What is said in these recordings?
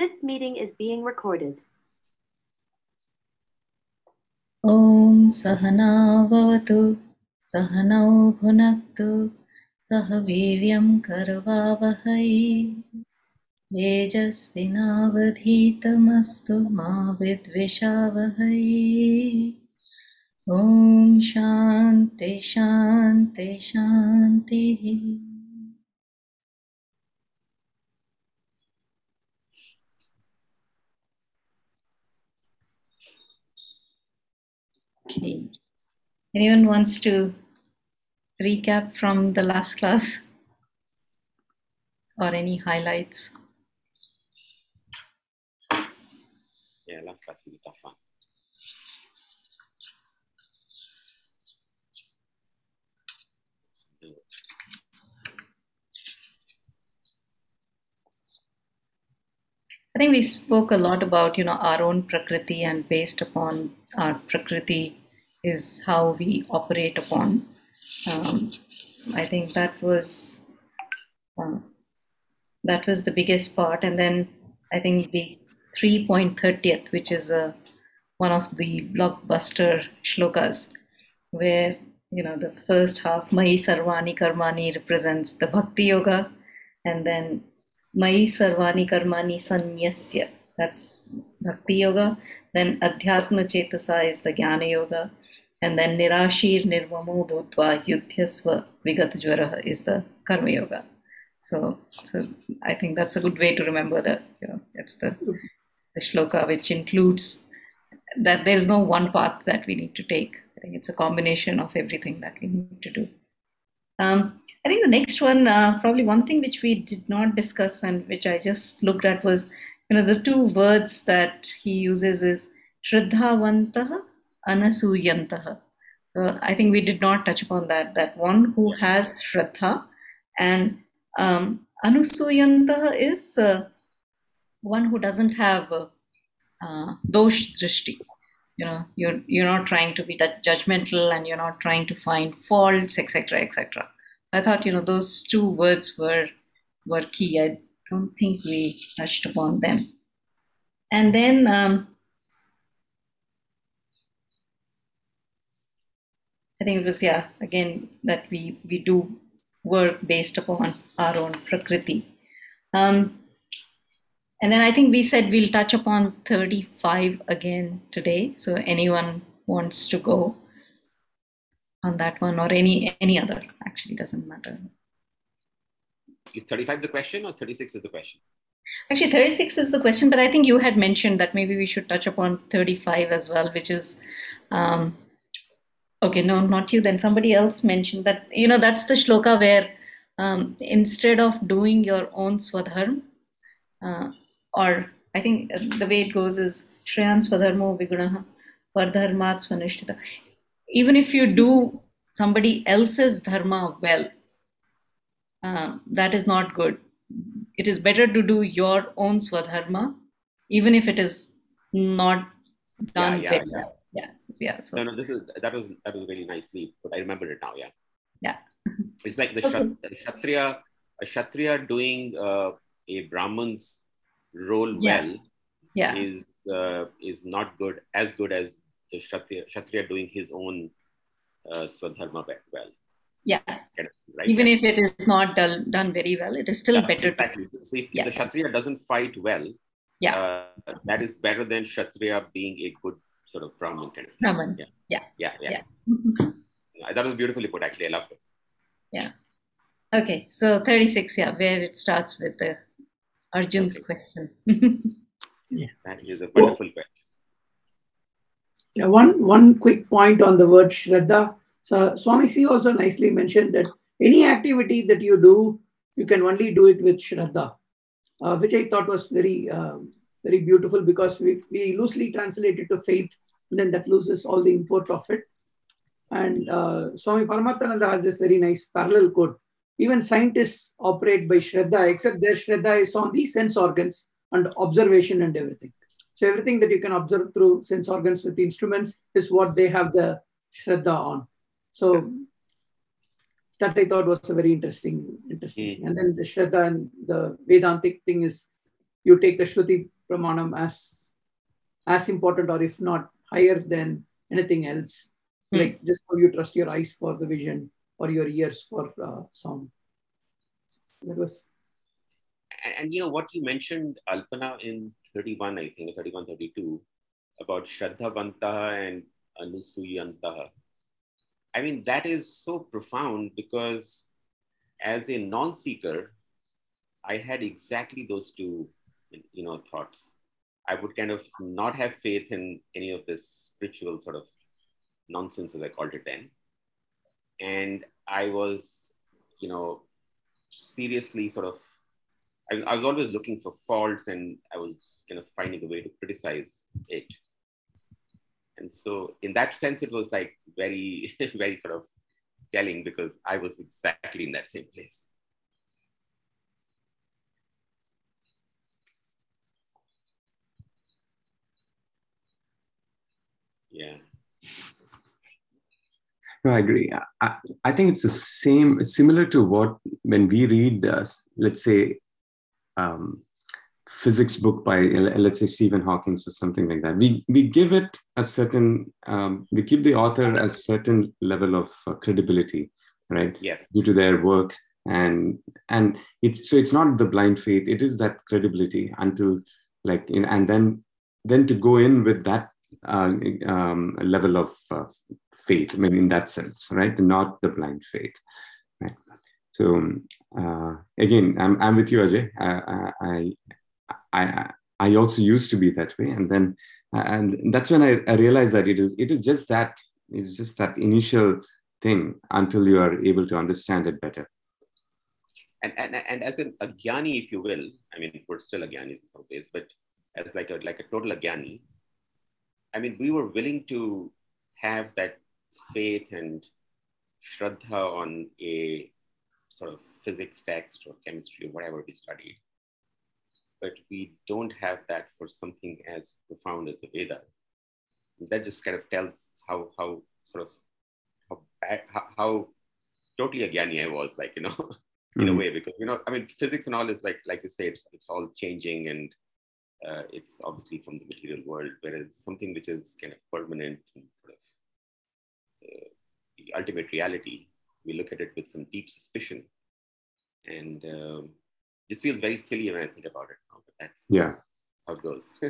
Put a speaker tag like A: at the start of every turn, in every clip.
A: This meeting is being recorded.
B: ॐ सहनावतु सहनौ भुनक्तु सह वीर्यं करवावहै तेजस्विनावधीतमस्तु मा विद्विषावहै ॐ शान्ति शान्ति शान्तिः Okay. Anyone wants to recap from the last class or any highlights?
C: Yeah, last class was a tough one.
B: I think we spoke a lot about you know our own prakriti and based upon our prakriti is how we operate upon. Um, I think that was uh, that was the biggest part, and then I think the three point thirtieth, which is uh, one of the blockbuster shlokas, where you know the first half Mai Sarvani Karmani represents the Bhakti Yoga, and then Mai Sarvani Karmani Sanyasya, that's Bhakti Yoga. Then Adhyatma Chetasa is the Jnana Yoga. And then Nirashir Nirmamo Bhutva Yudhyasva Vigat Jvara is the Karma Yoga. So, so I think that's a good way to remember that, you know, it's the, the shloka which includes that there's no one path that we need to take. I think it's a combination of everything that we need to do. Um, I think the next one, uh, probably one thing which we did not discuss and which I just looked at was, you know, the two words that he uses is Shraddhavantaha, Anasuyantaha. Uh, I think we did not touch upon that. That one who has Shraddha and um, is uh, one who doesn't have uh, uh, dosh drishti. You know, you're you're not trying to be judgmental and you're not trying to find faults, etc., etc. I thought you know those two words were were key. I don't think we touched upon them. And then um, I think it was yeah again that we we do work based upon our own prakriti. Um, and then I think we said we'll touch upon 35 again today. So anyone wants to go on that one or any any other actually doesn't matter.
C: Is 35 the question or 36 is the question?
B: Actually, 36 is the question, but I think you had mentioned that maybe we should touch upon 35 as well, which is um, okay, no, not you. Then somebody else mentioned that, you know, that's the shloka where um, instead of doing your own swadharma, uh, or I think the way it goes is Shreyan Swadharmo Vigunaha Pardharmat Swanishtita. Even if you do somebody else's dharma well, uh, that is not good. It is better to do your own swadharma, even if it is not done
C: yeah, yeah.
B: well. Yeah, yeah. So
C: No, no, this is that was that was really nicely put. I remember it now. Yeah,
B: yeah,
C: it's like the
B: Okay.
C: Shat- kshatriya, a kshatriya doing uh, a brahman's role
B: Yeah.
C: well
B: yeah,
C: is uh, is not good as good as the kshatriya, kshatriya doing his own uh, swadharma be- well.
B: yeah.
C: Kind of, right?
B: Even if it is not done, done very well, it is still
C: Yeah,
B: better. To,
C: exactly. So, so if, if
B: Yeah.
C: the kshatriya doesn't fight well,
B: yeah,
C: uh, that is better than kshatriya being a good sort of brahman kind of. thing.
B: Brahman.
C: Yeah.
B: Yeah.
C: Yeah, yeah.
B: Yeah.
C: Yeah, That was beautifully put. Actually, I loved it. Yeah.
B: Okay, so 36, yeah, where it starts with the Arjun's
C: Okay.
B: question. Yeah.
C: That is a wonderful question.
D: Yeah, one one quick point on the word Shraddha. So Swami C also nicely mentioned that any activity that you do, you can only do it with Shraddha, uh, which I thought was very uh, very beautiful because we, we loosely translate it to faith, and then that loses all the import of it. And uh, Swami Paramarthananda has this very nice parallel quote. Even scientists operate by Shraddha, except their Shraddha is on the sense organs and observation and everything. So everything that you can observe through sense organs with instruments is what they have the Shraddha on. So that I thought was a very interesting, interesting. And then the Shraddha and the Vedantic thing is you take the Shruti Pramanam as as important or if not higher than anything else.
B: Hmm.
D: Like just how you trust your eyes for the vision or your ears for uh, sound. That was
C: and, and you know what you mentioned Alpana in 31, I think, 31, 32, about Shraddha Vantaha and Anusuyantaha. I mean, that is so profound because as a non-seeker, I had exactly those two, you know, thoughts. I would kind of not have faith in any of this spiritual sort of nonsense, as I called it then. And I was, you know, seriously sort of, I, I was always looking for faults and I was kind of finding a way to criticize it. And so, in that sense, it was like very, very sort of telling because I was exactly in that same place. Yeah.
E: No, I agree. I, I think it's the same, similar to what when we read, uh, let's say, um, physics book by let's say Stephen Hawking or something like that. We we give it a certain um, we give the author a certain level of uh, credibility, right?
C: Yes.
E: Due to their work and and it's so it's not the blind faith. It is that credibility until like in, and then then to go in with that uh, um, level of uh, faith. I mean, in that sense, right? Not the blind faith, right? So uh, again, I'm, I'm with you, Ajay. I, I, I, I also used to be that way, and then and that's when I, I realized that it is it is just that it's just that initial thing until you are able to understand it better.
C: And and, and as an agyani, if you will, I mean we're still agyanis in some ways, but as like a like a total agyani, I mean we were willing to have that faith and shraddha on a sort of physics text or chemistry or whatever we studied but we don't have that for something as profound as the Vedas. That just kind of tells how how sort of how bad, how, how totally agyani I was, like you know, in mm-hmm. a way, because you know, I mean, physics and all is like like you say, it's it's all changing and uh, it's obviously from the material world, whereas something which is kind of permanent and sort of uh, the ultimate reality, we look at it with some deep suspicion, and um, just feels very silly when I think about it now, but that's
E: yeah
C: how it goes.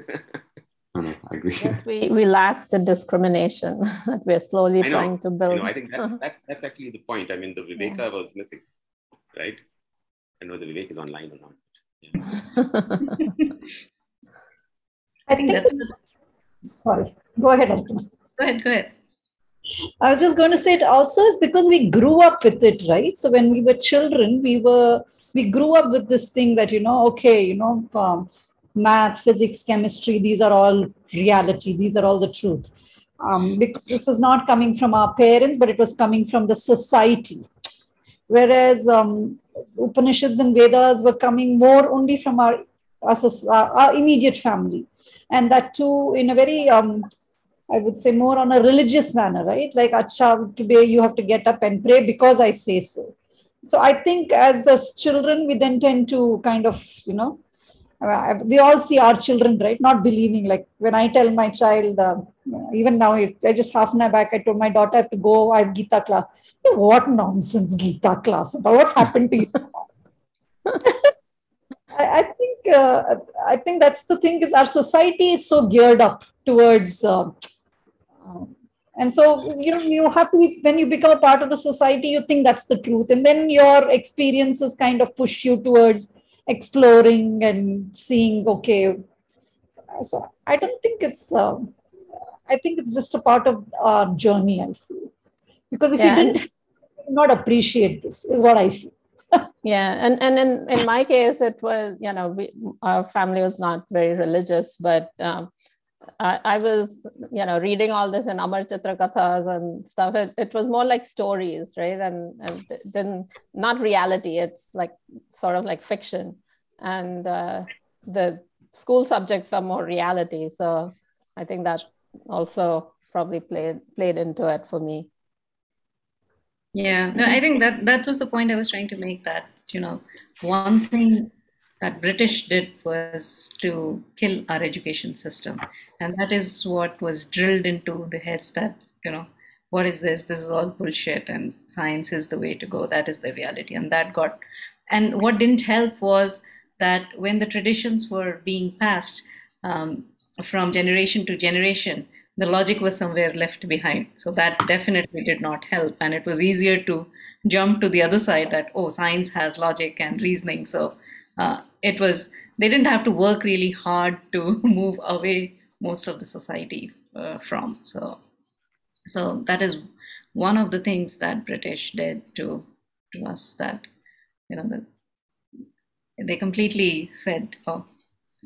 E: I agree.
F: Yes, we, we lack the discrimination that we're slowly trying to build.
C: I, know, I think that's, that's, that's actually the point. I mean, the Viveka yeah. was missing, right? I know the Vivek is online or not.
B: Yeah. I think that's.
G: Sorry, go ahead.
B: Go ahead, go ahead.
G: I was just going to say it also is because we grew up with it, right? So when we were children, we were we grew up with this thing that you know okay you know um, math physics chemistry these are all reality these are all the truth um, because this was not coming from our parents but it was coming from the society whereas um, upanishads and vedas were coming more only from our our, immediate family. And that too in a very um, I would say more on a religious manner, right? Like, Acha, today you have to get up and pray because I say so. So i think as us children we then tend to kind of you know uh, we all see our children right? Not believing like when i tell my child uh, even now i just half an hour back i told my daughter i have to go i have gita class. What nonsense gita class what's happened to you I, I, think uh, i think that's the thing is our society is so geared up towards uh, um, and so you know you have to be, when you become a part of the society you think that's the truth. And then your experiences kind of push you towards exploring and seeing okay so, so i don't think it's um, i think it's just a part of our journey i feel. Because if yeah. you didn't not appreciate this is what i feel
F: yeah and and in, in my case it was you know we, our family was not very religious but um, I, I, was, you know, reading all this in Amar Chitra Kathas and stuff. It, it was more like stories, right? And and then not reality. It's like sort of like fiction, and uh, the school subjects are more reality. So I think that also probably played played into it for me.
B: Yeah, no, I think that that was the point I was trying to make. That you know, one thing that British did was to kill our education system. And that is what was drilled into the heads that, you know, what is this? This is all bullshit and science is the way to go. That is the reality. And that got, and what didn't help was that when the traditions were being passed um, from generation to generation, the logic was somewhere left behind. So that definitely did not help. And it was easier to jump to the other side that, oh, science has logic and reasoning. So uh, it was they didn't have to work really hard to move away most of the society uh, from so so that is one of the things that british did to to us that you know that they completely said oh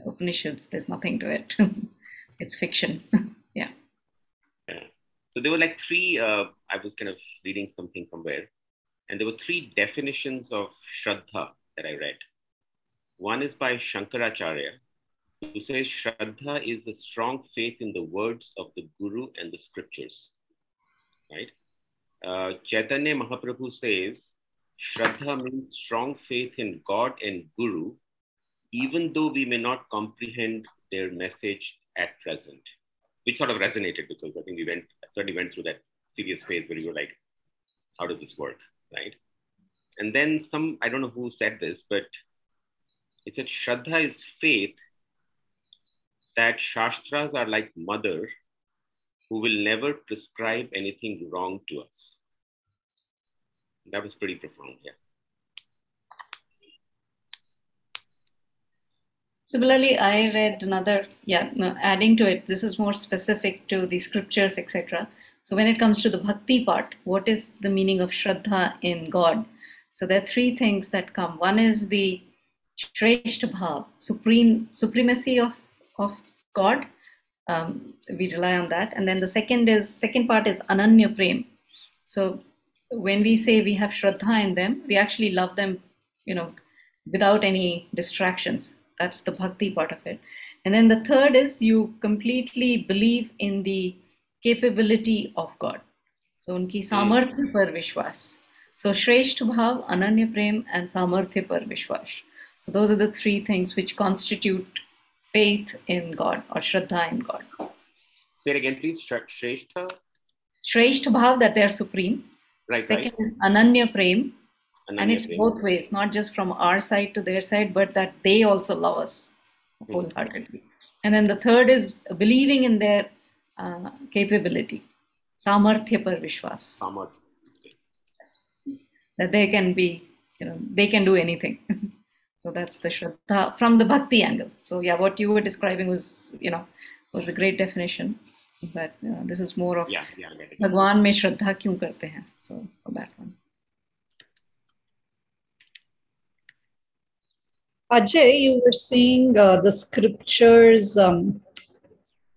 B: upanishads there's nothing to it it's fiction
C: so there were like three uh, i was kind of reading something somewhere and there were three definitions of shraddha that i read one is by Shankaracharya, who says Shraddha is a strong faith in the words of the Guru and the scriptures. Right? Uh, Chaitanya Mahaprabhu says Shraddha means strong faith in God and Guru, even though we may not comprehend their message at present. Which sort of resonated because I think we went certainly went through that serious phase where you were like, how does this work? Right? And then some, I don't know who said this, but it said Shraddha is faith that Shastras are like mother who will never prescribe anything wrong to us. That was pretty profound, yeah.
B: Similarly, I read another, yeah, no, adding to it, this is more specific to the scriptures, etc. So when it comes to the bhakti part, what is the meaning of Shraddha in God? So there are three things that come. One is the Shreshta Bhav, supreme supremacy of, of God. Um, we rely on that. And then the second is second part is Ananya Prem. So when we say we have Shraddha in them, we actually love them, you know, without any distractions. That's the bhakti part of it. And then the third is you completely believe in the capability of God. So unki hmm. samarthya par vishwas. So Shreshta Bhav, Ananya Prem and samarthya par vishwas. So those are the three things which constitute faith in God or Shraddha in God.
C: Say it again, please. Shrestha?
B: Shrestha Bhav, that they are supreme.
C: Right,
B: Second
C: right.
B: is Ananya Prem
C: and,
B: and it's both ways not just from our side to their side but that they also love us wholeheartedly. And then the third is believing in their uh, capability samarthya par vishwas.
C: Samarthya.
B: That they can be you know they can do anything. So that's the shraddha from the bhakti angle. So yeah what you were describing was you know was a great definition. But uh, this is more of
C: yeah, yeah,
B: bhagwan mein shraddha kyun karte hain? So that one.
G: Ajay, you were saying uh, the scriptures um,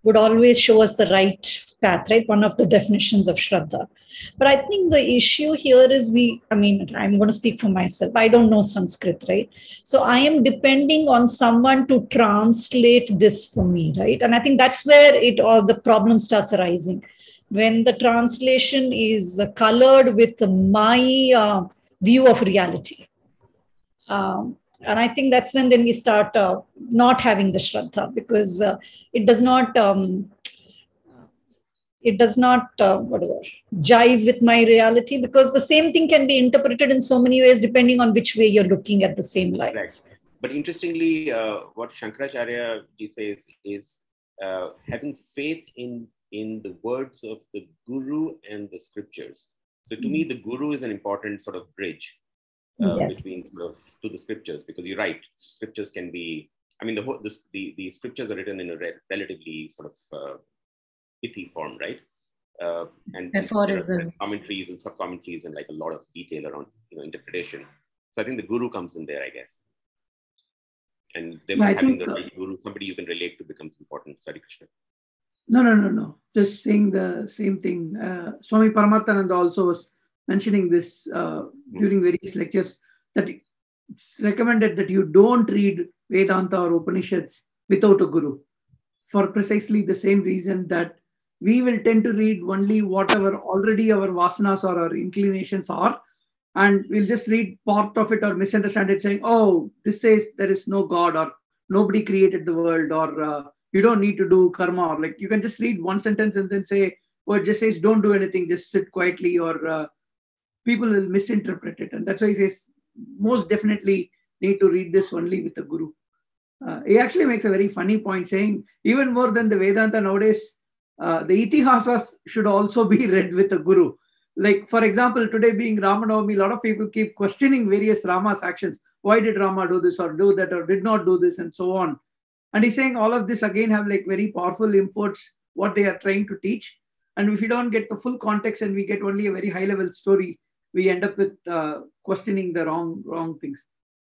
G: would always show us the right path, right? One of the definitions of Shraddha. But I think the issue here is we, I mean, I'm going to speak for myself. I don't know Sanskrit, right? So I am depending on someone to translate this for me, right? And I think that's where it all the problem starts arising. When the translation is colored with my uh, view of reality. Um, and I think that's when then we start uh, not having the Shraddha because uh, it does not um, it does not uh, whatever jive with my reality because the same thing can be interpreted in so many ways depending on which way you're looking at the same lines.
C: Right. But interestingly, uh, what Shankaracharya ji says is uh, having faith in in the words of the guru and the scriptures. So to me, the guru is an important sort of bridge uh,
G: Yes.
C: between of to the scriptures because you're right. Scriptures can be. I mean, the whole this, the the scriptures are written in a re- relatively sort of uh, pithy form, right? Uh, and
B: Aphorisms.
C: commentaries and sub commentaries and like a lot of detail around you know interpretation. So I think the guru comes in there, I guess. And therefore,
D: I
C: having
D: think,
C: the
D: uh,
C: right guru, somebody you can relate to, becomes important. Sorry, Krishna.
D: No, no, no, no. Just saying the same thing. Uh, Swami Paramarthananda also was mentioning this uh, during various lectures that it's recommended that you don't read Vedanta or Upanishads without a guru for precisely the same reason that we will tend to read only whatever already our vasanas or our inclinations are and we'll just read part of it or misunderstand it, saying, "Oh, this says there is no God or nobody created the world or uh, you don't need to do karma." Or like you can just read one sentence and then say, "Oh, it just says don't do anything, just sit quietly," or uh, people will misinterpret it, and that's why he says most definitely need to read this only with a guru. Uh, he actually makes a very funny point, saying even more than the Vedanta nowadays, uh, the itihasas should also be read with a guru. Like for example today being ramanavami a lot of people keep questioning various rama's actions. Why did rama do this or do that or did not do this and so on. And he's saying all of this again have like very powerful imports what they are trying to teach. And if we don't get the full context and we get only a very high level story we end up with uh, questioning the wrong wrong things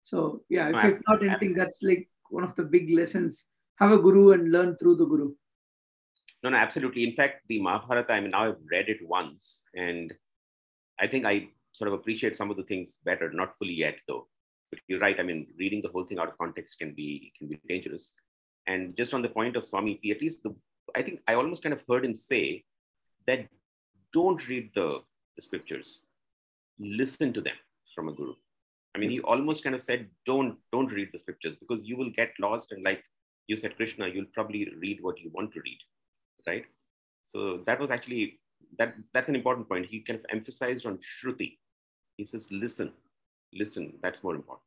D: so yeah if, not anything that's like one of the big lessons have a guru and learn through the guru
C: no, no, absolutely. In fact, the Mahabharata, I mean, now I've read it once, and I think I sort of appreciate some of the things better. Not fully yet, though. But you're right. I mean, reading the whole thing out of context can be can be dangerous. And just on the point of Swami P, at least the I think I almost kind of heard him say that don't read the, the scriptures, listen to them from a guru. I mean, he hmm. almost kind of said, don't don't read the scriptures because you will get lost and like you said, Krishna, you'll probably read what you want to read right? So that was actually that that's an important point. He kind of emphasized on Shruti. He says, listen, listen, that's more important.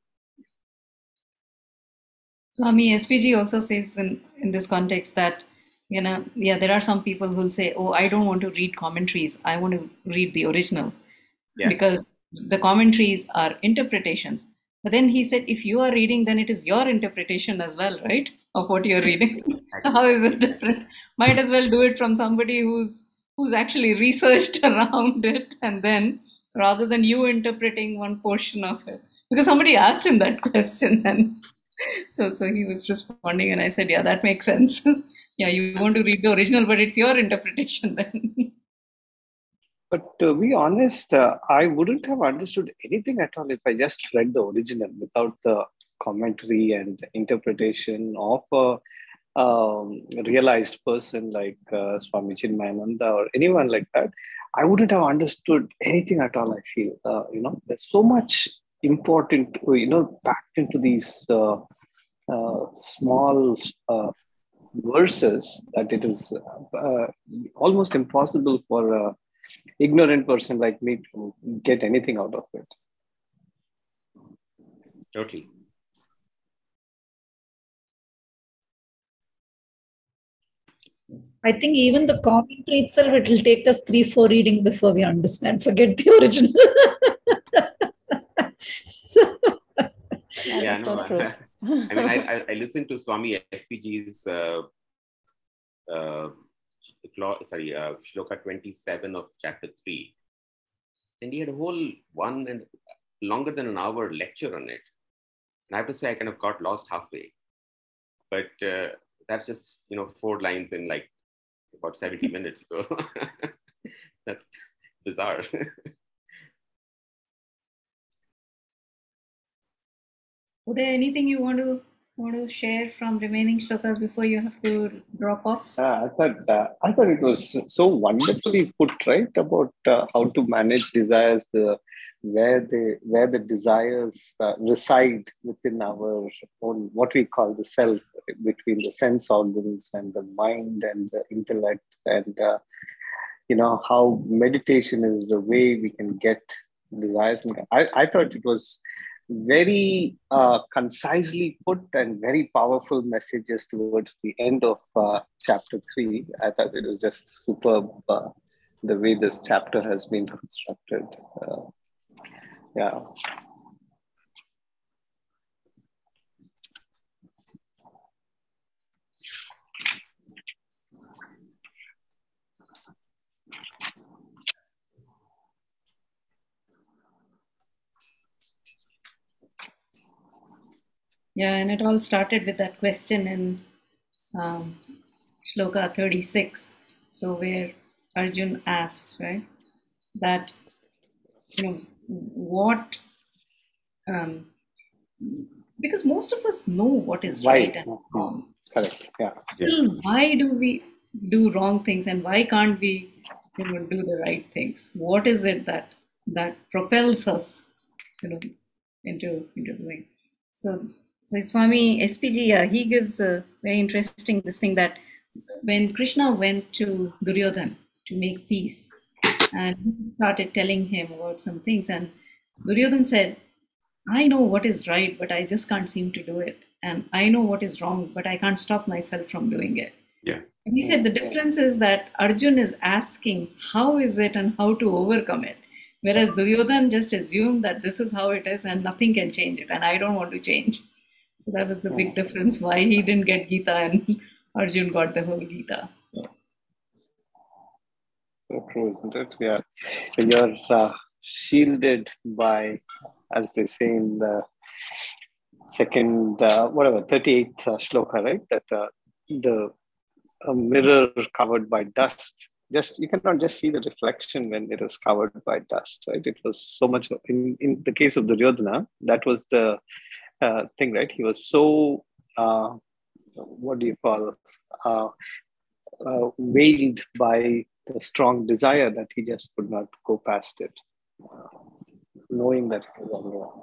B: Swami SPG also says in, in this context that, you know, yeah, there are some people who'll say, oh, I don't want to read commentaries. I want to read the original. Yeah. Because the commentaries are interpretations. But then he said, if you are reading, then it is your interpretation as well, right? Of what you're reading. So how is it different? Might as well do it from somebody who's who's actually researched around it, and then rather than you interpreting one portion of it, because somebody asked him that question, and so so he was responding, and I said, yeah, that makes sense. yeah, you want to read the original, but it's your interpretation then.
H: But to be honest, uh, I wouldn't have understood anything at all if I just read the original without the commentary and interpretation of a um, realized person like uh, Swami Chinmayananda or anyone like that. I wouldn't have understood anything at all. I feel, uh, you know, there's so much important, you know, packed into these uh, uh, small uh, verses that it is almost impossible for ignorant person like me to get anything out of it.
C: Totally.
G: I think even the commentary itself, it will take us three, four readings before we understand. Forget the original.
C: yeah, no, so true. I mean, I, I, listened to Swami SPG's uh, uh, sorry, uh, Shloka 27 of chapter 3. And he had a whole one and longer than an hour lecture on it. And I have to say, I kind of got lost halfway. But uh, that's just, you know, four lines in like about 70 minutes. So that's bizarre.
B: Uday, anything you want to want to share from remaining shlokas before you have to drop off?
H: Uh, I thought uh, I thought it was so wonderfully put, right, about uh, how to manage desires, the where they where the desires uh, reside within our own what we call the self, between the sense organs and the mind and the intellect, and uh, you know how meditation is the way we can get desires. I, I thought it was very uh, concisely put and very powerful messages towards the end of uh, chapter three. I thought it was just superb uh, the way this chapter has been constructed. Uh, yeah.
B: Yeah, and it all started with that question in um, Shloka 36. So, where Arjun asks, right, that, you know, what, um, because most of us know what is right, right and wrong.
H: Correct. Yeah.
B: Still, yeah. why do we do wrong things and why can't we you know, do the right things? What is it that that propels us you know, into into doing. So, so Swami SPG, uh, he gives a very interesting this thing that when Krishna went to Duryodhan to make peace, and he started telling him about some things, and Duryodhan said, "I know what is right, but I just can't seem to do it, and I know what is wrong, but I can't stop myself from doing it."
E: Yeah.
B: And he said the difference is that Arjun is asking how is it and how to overcome it. Whereas Duryodhan just assumed that this is how it is and nothing can change it, and I don't want to change. So that was the big difference why he didn't get Gita and Arjun got the whole Gita. So,
H: So true, isn't it? Yeah. You're uh, shielded by, as they say in the second, uh, whatever, 38th uh, shloka, right? That uh, the a mirror covered by dust. Just you cannot just see the reflection when it is covered by dust, right? It was so much in, in the case of the Duryodhana, that was the uh, thing, right? He was so uh, what do you call uh, uh, veiled by the strong desire that he just could not go past it, uh, knowing that it was wrong.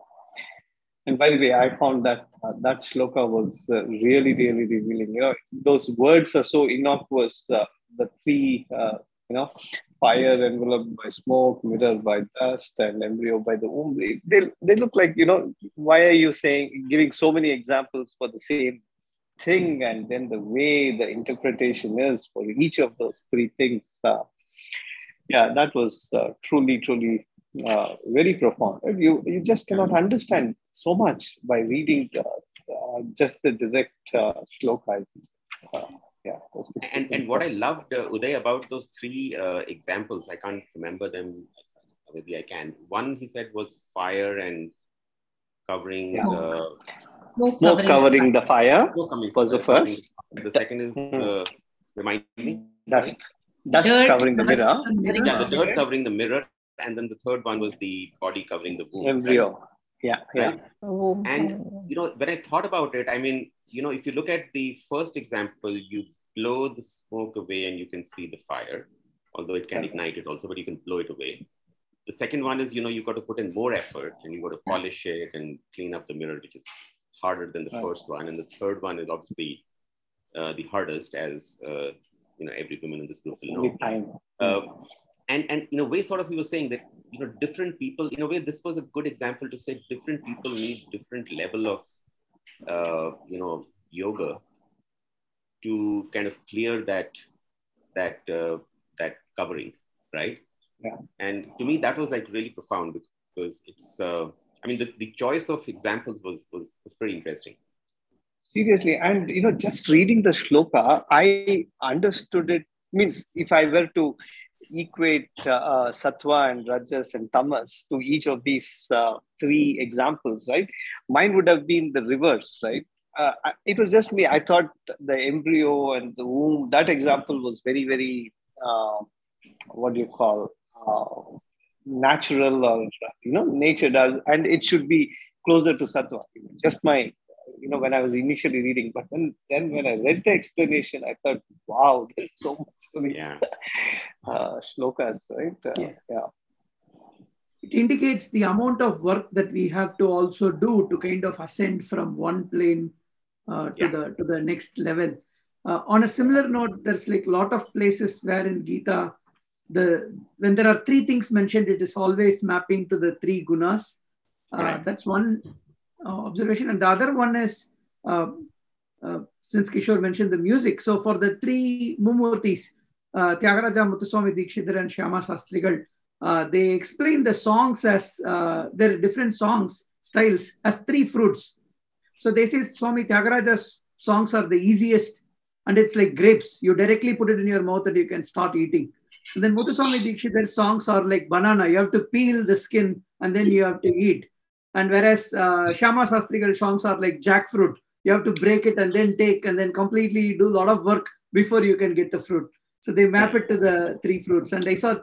H: And by the way, I found that uh, that shloka was really, really revealing. You know, those words are so innocuous. The three, you know, fire enveloped by smoke, mirror by dust, and embryo by the womb. They, they, look like, you know, why are you saying, giving so many examples for the same thing? And then the way the interpretation is for each of those three things. Uh, yeah, that was uh, truly, truly uh, very profound. You you just cannot understand so much by reading uh, uh, just the direct uh. Yeah,
C: And, and what I loved, uh, Uday, about those three uh, examples, I can't remember them. Maybe I can. One he said was fire and covering
H: Yeah.
C: the
B: smoke
H: smoke covering the fire
C: smoke coming
H: was the
C: covering-
H: first.
C: The second is
H: Mhm.
C: uh, remind me.
H: Dust, dust
B: Dirt,
H: covering the mirror,
B: Mirror.
C: Yeah, the dirt covering the mirror, and then the third one was the body covering the womb. right?
H: embryo. Yeah, yeah.
C: Right. And you know, when I thought about it, I mean, you know, if you look at the first example, you blow the smoke away and you can see the fire, although it can ignite it also, but you can blow it away. The second one is, you know, you've got to put in more effort and you've got to polish it and clean up the mirror, which is harder than the first one. And the third one is obviously uh, the hardest, as uh, you know, every woman in this group will know
H: time.
C: uh, and and in a way sort of we were saying that you know different people in a way this was a good example to say different people need different level of uh, you know yoga to kind of clear that that uh, that covering right
H: Yeah.
C: and to me that was like really profound because it's uh, i mean the, the choice of examples was was, was pretty interesting
H: Seriously, and you know, just reading the shloka, I understood it. Means if I were to equate uh, uh, sattva and rajas and tamas to each of these uh, three examples, right? Mine would have been the reverse, right? Uh, it was just me. I thought the embryo and the womb. That example was very, very. Uh, what do you call? Uh, natural or you know nature does and it should be closer to sattva just my you know when i was initially reading but then then when i read the explanation i thought wow there's so much to these
C: Yeah.
H: uh, shlokas right uh,
D: Yeah.
H: yeah
D: it indicates the amount of work that we have to also do to kind of ascend from one plane uh, to
C: Yeah.
D: the to the next level. Uh, on a similar note, there's like a lot of places where in Gita, the when there are three things mentioned, it is always mapping to the three gunas. Uh,
C: Right.
D: That's one uh, observation, and the other one is uh, since Kishore mentioned the music. So for the three Mumurtis, uh, Tyagaraja Muthuswami Dikshitar and Shyama Shastrigal, uh, they explain the songs as uh, their different songs styles as three fruits. So they say Swami Tyagaraja's songs are the easiest, and it's like grapes. You directly put it in your mouth and you can start eating. And then Muthuswami Dikshitar's songs are like banana. You have to peel the skin and then you have to eat. And whereas uh, Shyama Shastrigal songs are like jackfruit. You have to break it and then take and then completely do a lot of work before you can get the fruit. So they map it to the three fruits. And I saw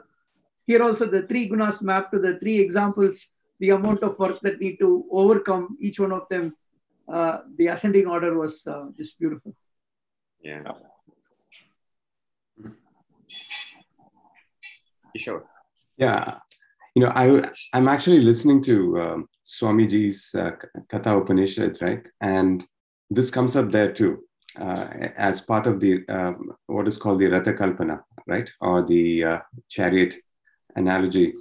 D: here also the three gunas map to the three examples, the amount of work that need to overcome each one of them. Uh, the ascending order was uh, just beautiful.
C: yeah sure
E: Yeah. you know, I, I'm actually listening to um, Swamiji's uh, Katha Upanishad, right? And this comes up there too, uh, as part of the um, what is called the Ratha Kalpana, right? Or the uh, chariot analogy.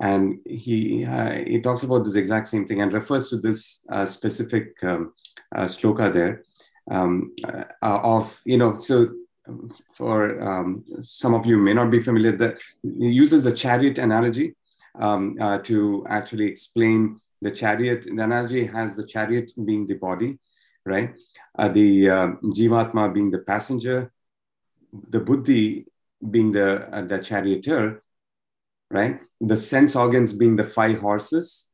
E: And he, uh, he talks about this exact same thing and refers to this uh, specific um, uh, sloka there um, of, you know, so for um, some of you may not be familiar, that he uses the chariot analogy um, uh, to actually explain the chariot. The analogy has the chariot being the body, right? Uh, the uh, jivatma being the passenger, the buddhi being the uh, the charioteer, right? The sense organs being the five horses,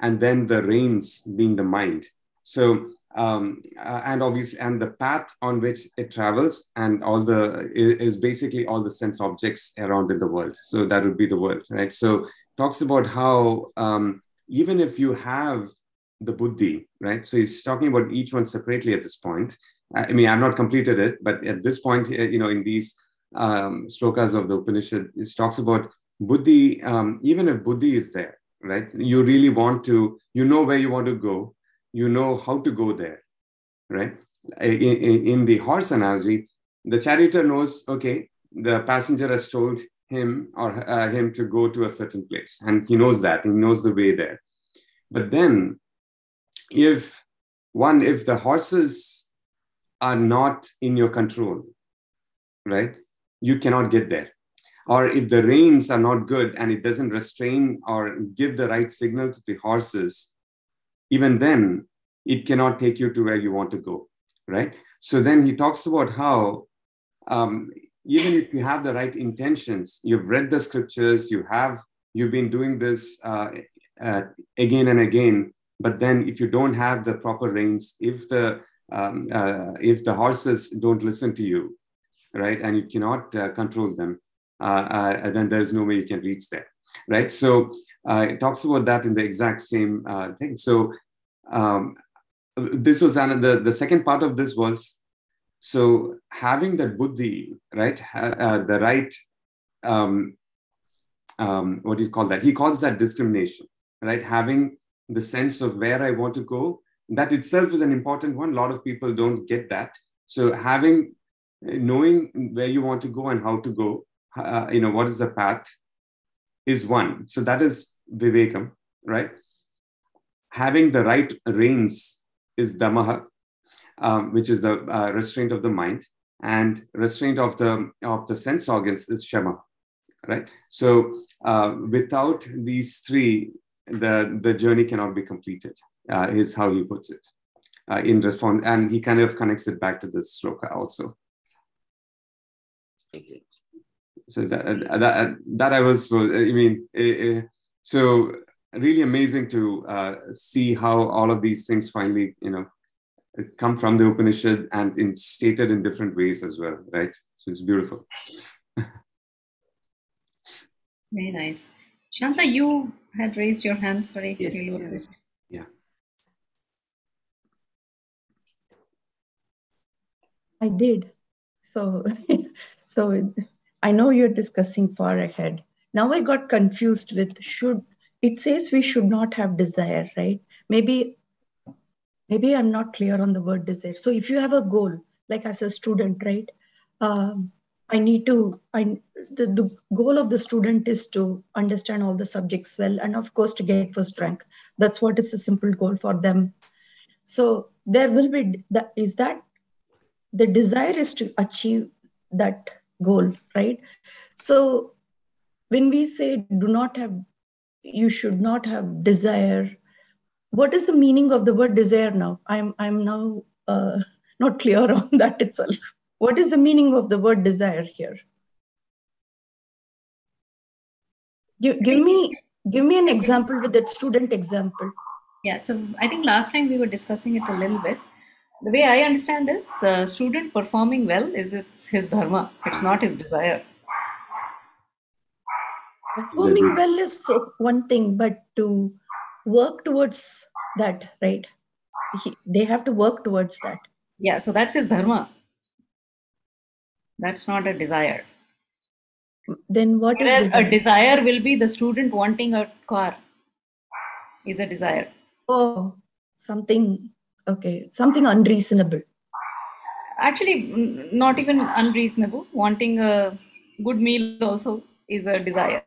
E: and then the reins being the mind. So um, uh, and obviously and the path on which it travels and all the is, basically all the sense objects around in the world so that would be the world right so talks about how um, even if you have the buddhi right so he's talking about each one separately at this point i mean i've not completed it but at this point uh, you know in these um, slokas of the upanishad it talks about buddhi um, even if buddhi is there right you really want to you know where you want to go you know how to go there, right? In, in, in the horse analogy, the charioteer knows, okay, the passenger has told him or uh, him to go to a certain place, and he knows that, he knows the way there. But then, if one, if the horses are not in your control, right, you cannot get there. Or if the reins are not good and it doesn't restrain or give the right signal to the horses, even then it cannot take you to where you want to go right? So then he talks about how um, even if you have the right intentions you've read the scriptures you have you've been doing this uh, uh, again and again but then if you don't have the proper reins if the um, uh, if the horses don't listen to you right and you cannot uh, control them then there's no way you can reach there right? So it talks about that in the exact same thing. So um, this was another the second part of this was so having that buddhi right uh, the right um, um, what do you call that? He calls that discrimination right? Having the sense of where i want to go that itself is an important one. A lot of people don't get that. So having knowing where you want to go and how to go uh, you know what is the path is one so that is vivekam right having the right reins is damaha, um, which is the uh, restraint of the mind, and restraint of the of the sense organs is shama, right? So uh, without these three, the the journey cannot be completed. Uh, is how he puts it uh, in response, and he kind of connects it back to this sloka also. So that that that I was, I mean, eh, eh, so really amazing to uh, see how all of these things finally, you know, come from the Upanishad and in stated in different ways as well, right? So it's beautiful.
B: Very nice. Shanta, you had raised your hand. Sorry.
D: Yes, yes.
E: Yeah.
I: I did. So, so I know you're discussing far ahead. Now I got confused with should it says we should not have desire right? Maybe maybe i'm not clear on the word desire. So if you have a goal like as a student right um, i need to i the, the goal of the student is to understand all the subjects well and of course to get first rank. That's what is a simple goal for them. So there will be is that the desire is to achieve that goal right? So when we say do not have you should not have desire what is the meaning of the word desire now? I'm i'm now uh, not clear on that itself. What is the meaning of the word desire here? Give, give me give me an example with that student example.
B: Yeah so i think last time we were discussing it a little bit the way i understand is the student performing well is it's his dharma. It's not his desire.
I: Performing well is one thing but to work towards that right? He, they have to work towards that.
B: Yeah so that's his dharma. That's not a desire.
I: Then what is
B: Whereas a
I: desire?
B: desire will be the student wanting a car. Is a desire.
I: Oh, something. Okay, something unreasonable.
B: Actually, not even unreasonable. Wanting a good meal also is a desire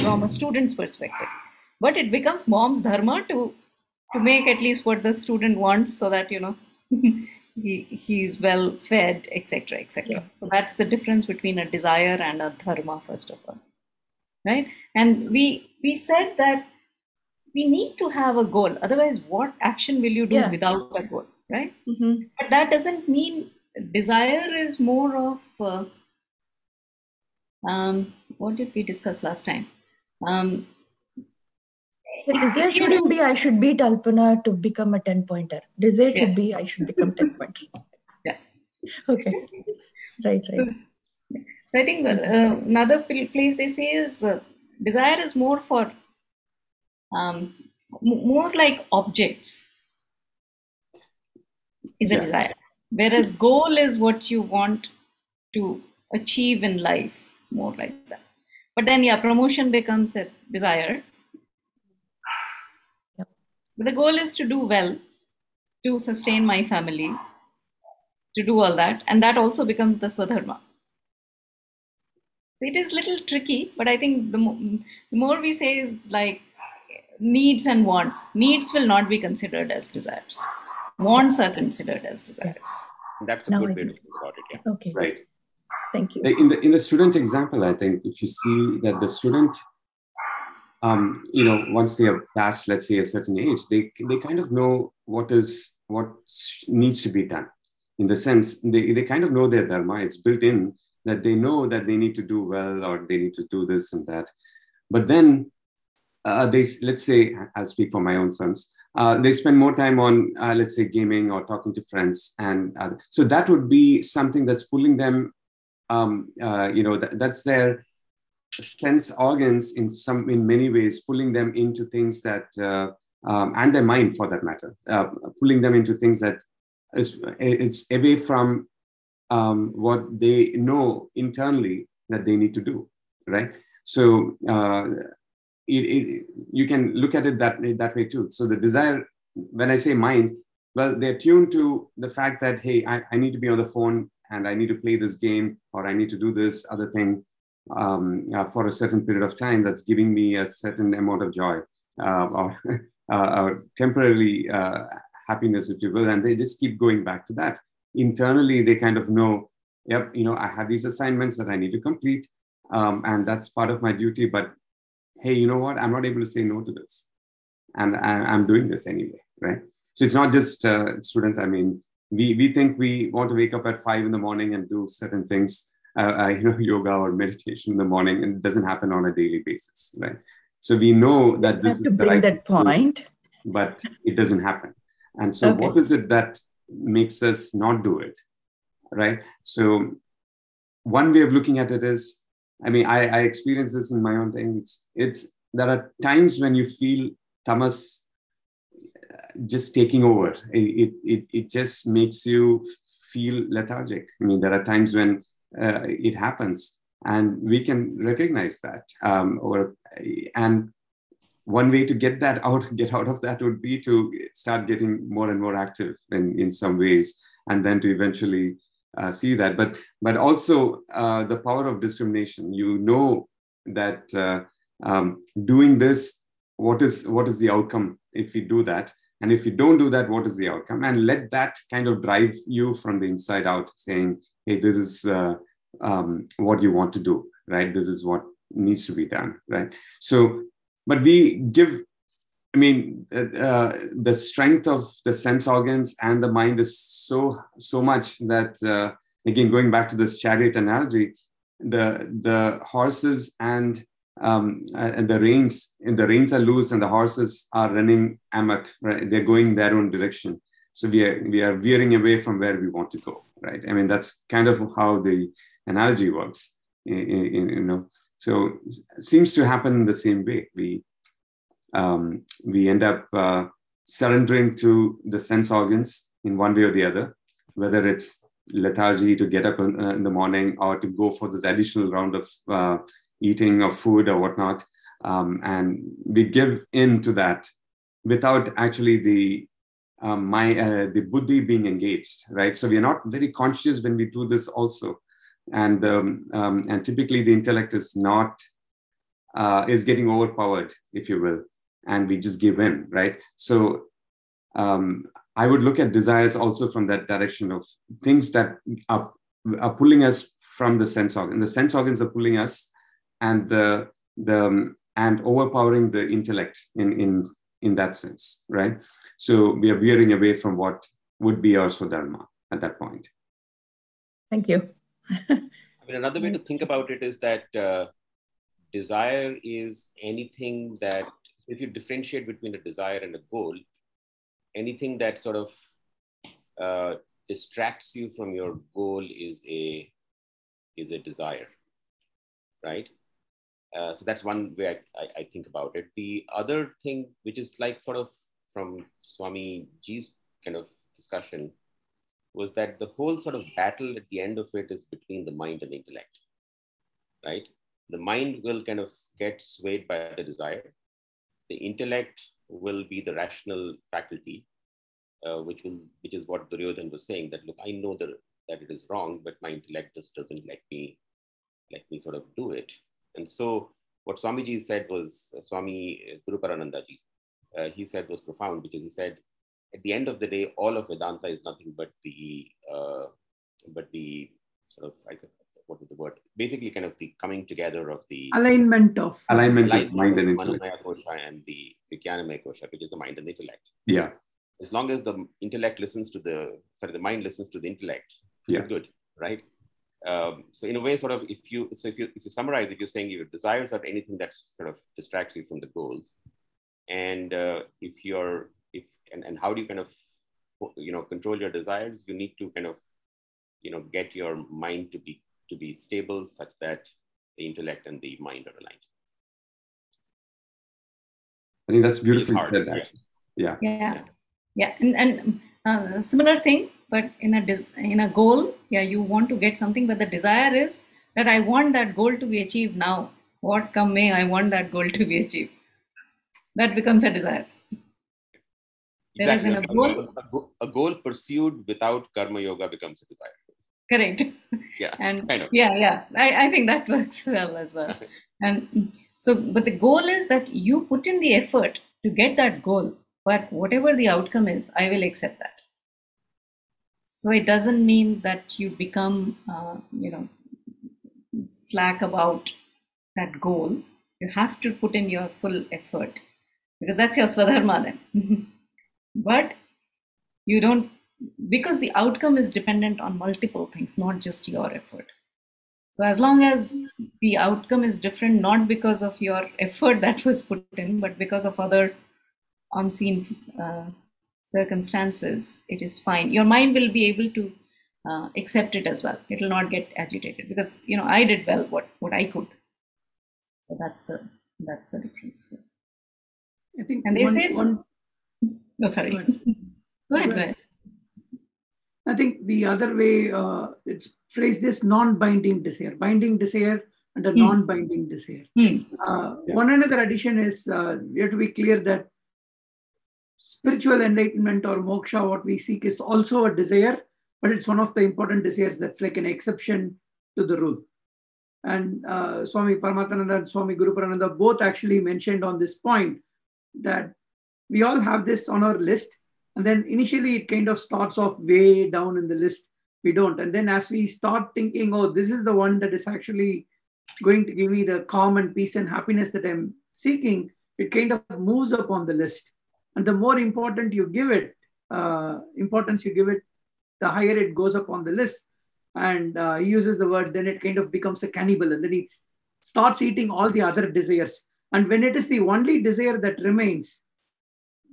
B: from a student's perspective. But it becomes mom's dharma to to make at least what the student wants so that you know he, he's well fed, etc. etc.
I: Yeah.
B: So that's the difference between a desire and a dharma, first of all. Right? And we we said that we need to have a goal. Otherwise, what action will you do
I: Yeah.
B: without a goal? Right?
I: Mhm.
B: But that doesn't mean desire is more of uh, um, what did we discuss last time? Um,
I: The desire shouldn't be I should beat Alpana to become a 10 pointer. Desire
B: Yeah.
I: should be I should become 10 pointer.
B: Yeah.
I: Okay. Right,
B: So,
I: right.
B: I think uh, another place they say is uh, desire is more for um, more like objects is a
E: Yeah.
B: desire, whereas goal is what you want to achieve in life, more like that. But then, yeah, promotion becomes a desire.
I: Yep.
B: But the goal is to do well, to sustain my family, to do all that, and that also becomes the swadharma. It is little tricky, but I think the, mo- the more we say is like needs and wants. Needs will not be considered as desires. Wants are considered as desires.
C: That's a
I: Now
C: good
I: I
C: way to think about it. Yeah.
I: Okay.
E: Right.
I: Thank you.
E: in the in the student example i think if you see that the student um, you know once they have passed let's say a certain age they they kind of know what is what needs to be done in the sense they, they kind of know their dharma it's built in that they know that they need to do well or they need to do this and that but then uh, they let's say i'll speak for my own sons uh, they spend more time on uh, let's say gaming or talking to friends and uh, so that would be something that's pulling them um, uh, you know, th- that's their sense organs in some, in many ways, pulling them into things that, uh, um, and their mind for that matter, uh, pulling them into things that is, it's away from um, what they know internally that they need to do, right? So uh, it, it, you can look at it that, that way too. So the desire, when I say mind, well, they're tuned to the fact that, hey, I, I need to be on the phone and I need to play this game or I need to do this other thing um, uh, for a certain period of time that's giving me a certain amount of joy uh, or, uh, or temporarily uh, happiness, if you will. And they just keep going back to that. Internally, they kind of know, yep, you know, I have these assignments that I need to complete. Um, and that's part of my duty. But hey, you know what? I'm not able to say no to this. And I, am doing this anyway, right? So it's not just uh, students. I mean, we we think we want to wake up at five in the morning and do certain things, uh, uh, you know, yoga or meditation in the morning, and it doesn't happen on a daily basis, right? So we know that this is the
I: bring
E: right
I: that
E: thing
I: point.
E: but it doesn't happen. And so,
I: Okay.
E: what is it that makes us not do it, right? So, one way of looking at it is, I mean, I, I experience this in my own thing. It's it's there are times when you feel tamas just taking over. It, it, it just makes you feel lethargic. I mean, there are times when uh, it happens, and we can recognize that. Um, or and one way to get that out, get out of that, would be to start getting more and more active in in some ways, and then to eventually uh, see that. But but also uh, the power of discrimination. You know that uh, um, doing this, what is what is the outcome if we do that? And if you don't do that, what is the outcome? And let that kind of drive you from the inside out, saying, "Hey, this is uh, um, what you want to do, right? This is what needs to be done, right?" So, but we give. I mean, uh, uh, the strength of the sense organs and the mind is so so much that uh, again, going back to this chariot analogy, the the horses and um, uh, and the reins and the reins are loose and the horses are running amok right? They're going their own direction. So we are we are veering away from where we want to go right? I mean that's kind of how the analogy works you know? So seems to happen the same way. We um, we end up uh, surrendering to the sense organs in one way or the other whether it's lethargy to get up in, uh, in, the morning or to go for this additional round of uh, eating of food or whatnot. Um, and we give in to that without actually the um, my uh, the buddhi being engaged, right? So we are not very conscious when we do this also, and um, um, and typically the intellect is not uh, is getting overpowered, if you will, and we just give in, right? So um, I would look at desires also from that direction of things that are, are pulling us from the sense organ. The sense organs are pulling us, and the the um, and overpowering the intellect in in in that sense, right? So we are veering away from what would be our Swadharma at that point.
I: Thank you.
C: I mean, another way to think about it is that uh, desire is anything that, if you differentiate between a desire and a goal, anything that sort of uh, distracts you from your goal is a is a desire, right? Uh, so that's one way I, I, I, think about it. The other thing, which is like sort of from Swami Ji's kind of discussion, was that the whole sort of battle at the end of it is between the mind and the intellect, right? The mind will kind of get swayed by the desire. The intellect will be the rational faculty, uh, which will, which is what Duryodhan was saying. That look, I know that that it is wrong, but my intellect just doesn't let me, let me sort of do it. And so, what Swamiji said was uh, Swami Guru Paranandaji. Uh, he said was profound because he said, at the end of the day, all of Vedanta is nothing but the, uh, but the sort of like what is the word? Basically, kind of the coming together of the
D: alignment of
E: alignment, alignment of mind and
C: intellect. Kosha and the Vijnanamaya Kosha, which is the mind and the intellect.
E: Yeah.
C: As long as the intellect listens to the sorry, the mind listens to the intellect,
E: yeah.
C: good, right? Um, so in a way, sort of, if you so if you if you summarize, if you're saying your desires are anything that sort of distracts you from the goals, and uh, if you're if and, and how do you kind of you know control your desires? You need to kind of you know get your mind to be to be stable such that the intellect and the mind are aligned.
E: I think that's beautifully said. Actually,
B: yeah, yeah, yeah, yeah. and and uh, similar thing, but in a in a goal, yeah, you want to get something, but the desire is that I want that goal to be achieved now. What come may, I want that goal to be achieved. That becomes a desire.
C: Exactly. A goal, a goal pursued without karma yoga becomes a desire
B: correct.
C: Yeah
B: and
C: kind of.
B: yeah yeah. I, I think that works well as well. And so but the goal is that you put in the effort to get that goal but whatever the outcome is i will accept that. So it doesn't mean that you become uh, you know slack about that goal. You have to put in your full effort because that's your swadharma then. But you don't because the outcome is dependent on multiple things, not just your effort. So as long as the outcome is different, not because of your effort that was put in, but because of other unseen uh, circumstances, it is fine. Your mind will be able to uh, accept it as well. It will not get agitated because you know I did well what what I could. So that's the that's the difference.
D: I think
B: and they
D: one,
B: say it's
D: one...
B: no sorry. Go ahead. go ahead. Go ahead.
D: I think the other way uh, it's phrased is non-binding desire, binding desire and a mm. non-binding desire.
B: Mm.
D: Uh, yeah. One another addition is uh, we have to be clear that spiritual enlightenment or moksha, what we seek, is also a desire, but it's one of the important desires that's like an exception to the rule. And uh, Swami Paramahansa and Swami Guru Parananda both actually mentioned on this point that we all have this on our list and then initially it kind of starts off way down in the list. We don't. And then as we start thinking, oh, this is the one that is actually going to give me the calm and peace and happiness that I'm seeking, it kind of moves up on the list. And the more important you give it, uh, importance you give it, the higher it goes up on the list. And uh, he uses the word, then it kind of becomes a cannibal and then it starts eating all the other desires. And when it is the only desire that remains,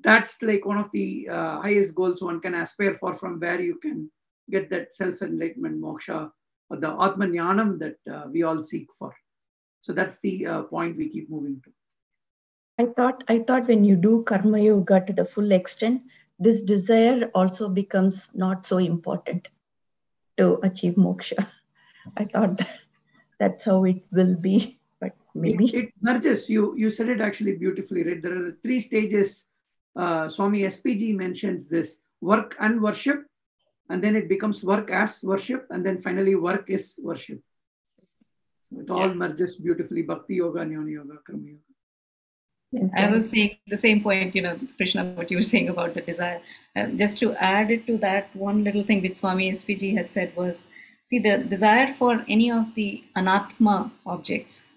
D: that's like one of the uh, highest goals one can aspire for from where you can get that self-enlightenment moksha or the atmajnanam that uh, we all seek for so that's the uh, point we keep moving to
I: i thought i thought when you do karma yoga to the full extent this desire also becomes not so important to achieve moksha. I thought that that's how it will be, but maybe
D: it, it merges. You you said it actually beautifully, right? There are three stages. Uh, Swami SPG mentions this work and worship, and then it becomes work as worship, and then finally work is worship. So it all
C: Yeah.
D: merges beautifully. Bhakti yoga, jnana yoga, karma yoga.
B: I will say the same point, you know, Krishna, what you were saying about the desire. Uh, just to add it to that, one little thing which Swami SPG had said was see, the desire for any of the anatma objects,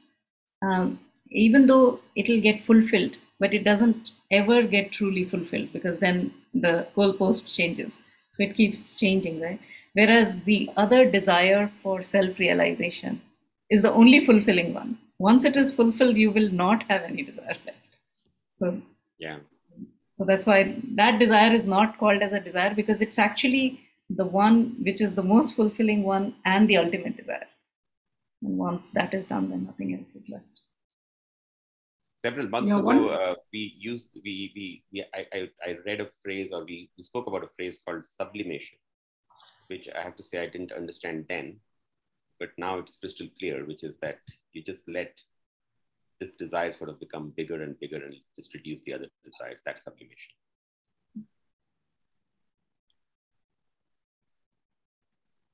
B: um, even though it'll get fulfilled, but it doesn't ever get truly fulfilled because then the goalpost changes. So it keeps changing, right? Whereas the other desire for self realization is the only fulfilling one. Once it is fulfilled, you will not have any desire left. So,
C: Yeah.
B: so that's why that desire is not called as a desire because it's actually the one which is the most fulfilling one and the ultimate desire. And once that is done, then nothing else is left.
C: Several months
D: Yeah,
C: ago, uh, we used we we, we I, I, I read a phrase or we, we spoke about a phrase called sublimation, which I have to say I didn't understand then, but now it's crystal clear, which is that you just let this desire sort of become bigger and bigger and just reduce the other desires. That's sublimation.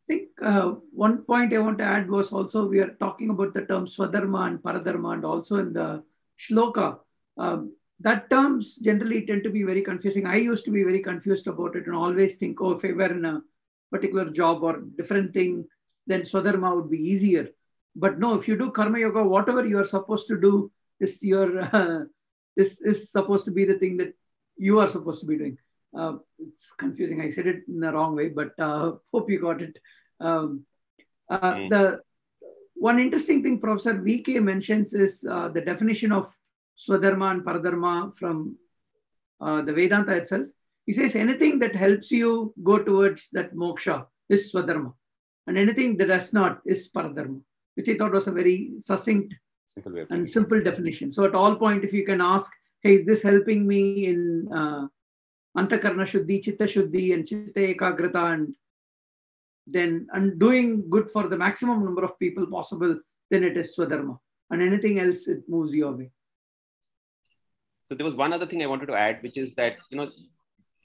D: I think uh, one point I want to add was also we are talking about the term swadharma and paradharma, and also in the shloka. Um, that terms generally tend to be very confusing. I used to be very confused about it and always think, oh, if I were in a particular job or different thing, then swadharma would be easier. But no, if you do karma yoga, whatever you are supposed to do is your uh, this is supposed to be the thing that you are supposed to be doing. Uh, it's confusing. I said it in the wrong way, but uh, hope you got it. Um, uh,
C: Mm.
D: The one interesting thing Professor VK mentions is uh, the definition of Swadharma and Paradharma from uh, the Vedanta itself. He says anything that helps you go towards that moksha is Swadharma, and anything that does not is Paradharma, which I thought was a very succinct
C: Simple
D: and simple definition. So at all point, if you can ask, hey, is this helping me in uh, Antakarna Shuddhi, Chitta Shuddhi, and Chitta Ekagrata, and then and doing good for the maximum number of people possible, then it is Swadharma. And anything else, it moves you away.
C: So there was one other thing I wanted to add, which is that you know,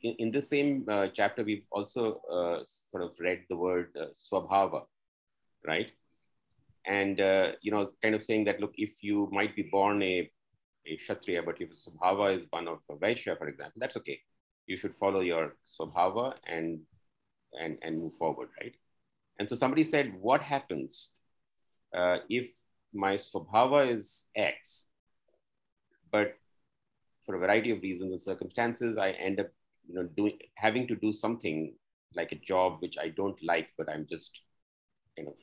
C: in, in the same uh, chapter, we've also uh, sort of read the word uh, swabhava, right? And uh, you know, kind of saying that look, if you might be born a a kshatriya, but if swabhava is one of a vaishya, for example, that's okay. You should follow your swabhava and and and move forward, right? And so somebody said, what happens uh, if my swabhava is X, but for a variety of reasons and circumstances, I end up, you know, doing having to do something like a job which I don't like, but I'm just you know,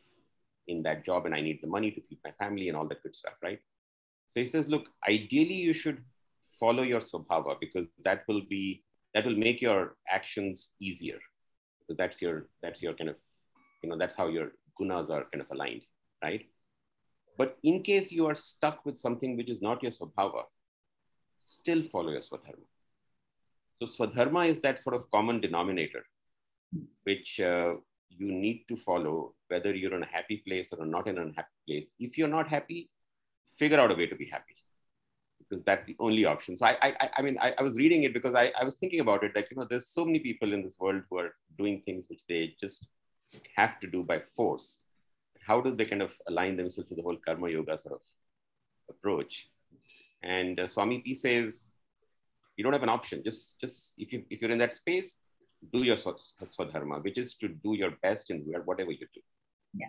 C: in that job and I need the money to feed my family and all that good stuff, right? So he says, look, ideally you should follow your swabhava because that will be that will make your actions easier. Because that's your that's your kind of, you know, that's how your gunas are kind of aligned, right? But in case you are stuck with something which is not your swabhava, still follow your swadharma. So swadharma is that sort of common denominator, which uh, you need to follow whether you're in a happy place or not in an unhappy place. If you're not happy, figure out a way to be happy because that's the only option. So I, I, I mean, I, I was reading it because I, I was thinking about it that, you know, there's so many people in this world who are doing things which they just have to do by force. How do they kind of align themselves to the whole karma yoga sort of approach? And uh, Swami P says, you don't have an option. Just, just if you if you're in that space, do your swa- swadharma, which is to do your best in whatever you do.
D: Yeah,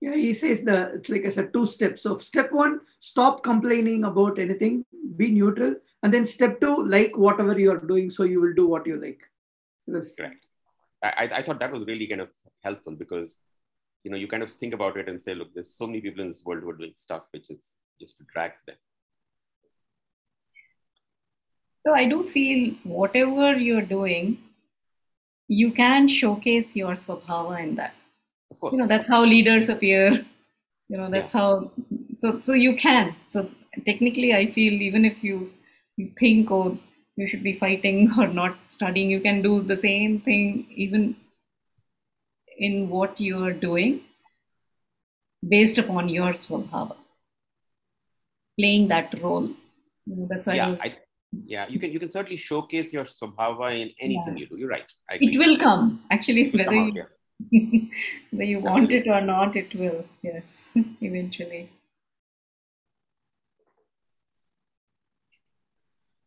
D: he says the it's like I said, two steps. So step one, stop complaining about anything, be neutral, and then step two, like whatever you are doing, so you will do what you like. So that's-
C: Correct. I, I- I thought that was really kind of helpful because you know you kind of think about it and say, look, there's so many people in this world who are doing stuff which is just to drag them.
B: So I do feel whatever you're doing, you can showcase your swabhava in that.
C: Of course.
B: You know, that's how leaders appear. You know, that's how so so you can. So technically I feel even if you you think, oh, you should be fighting or not studying. You can do the same thing even in what you are doing based upon your swabhava. Playing that role. you know, That's why
C: yeah,
B: I was,
C: I, yeah, you can you can certainly showcase your swabhava in anything
B: Yeah.
C: you do. You're right.
B: It will come. Actually, whether you,
C: yeah.
B: Whether you want it or not, it will. Yes, eventually.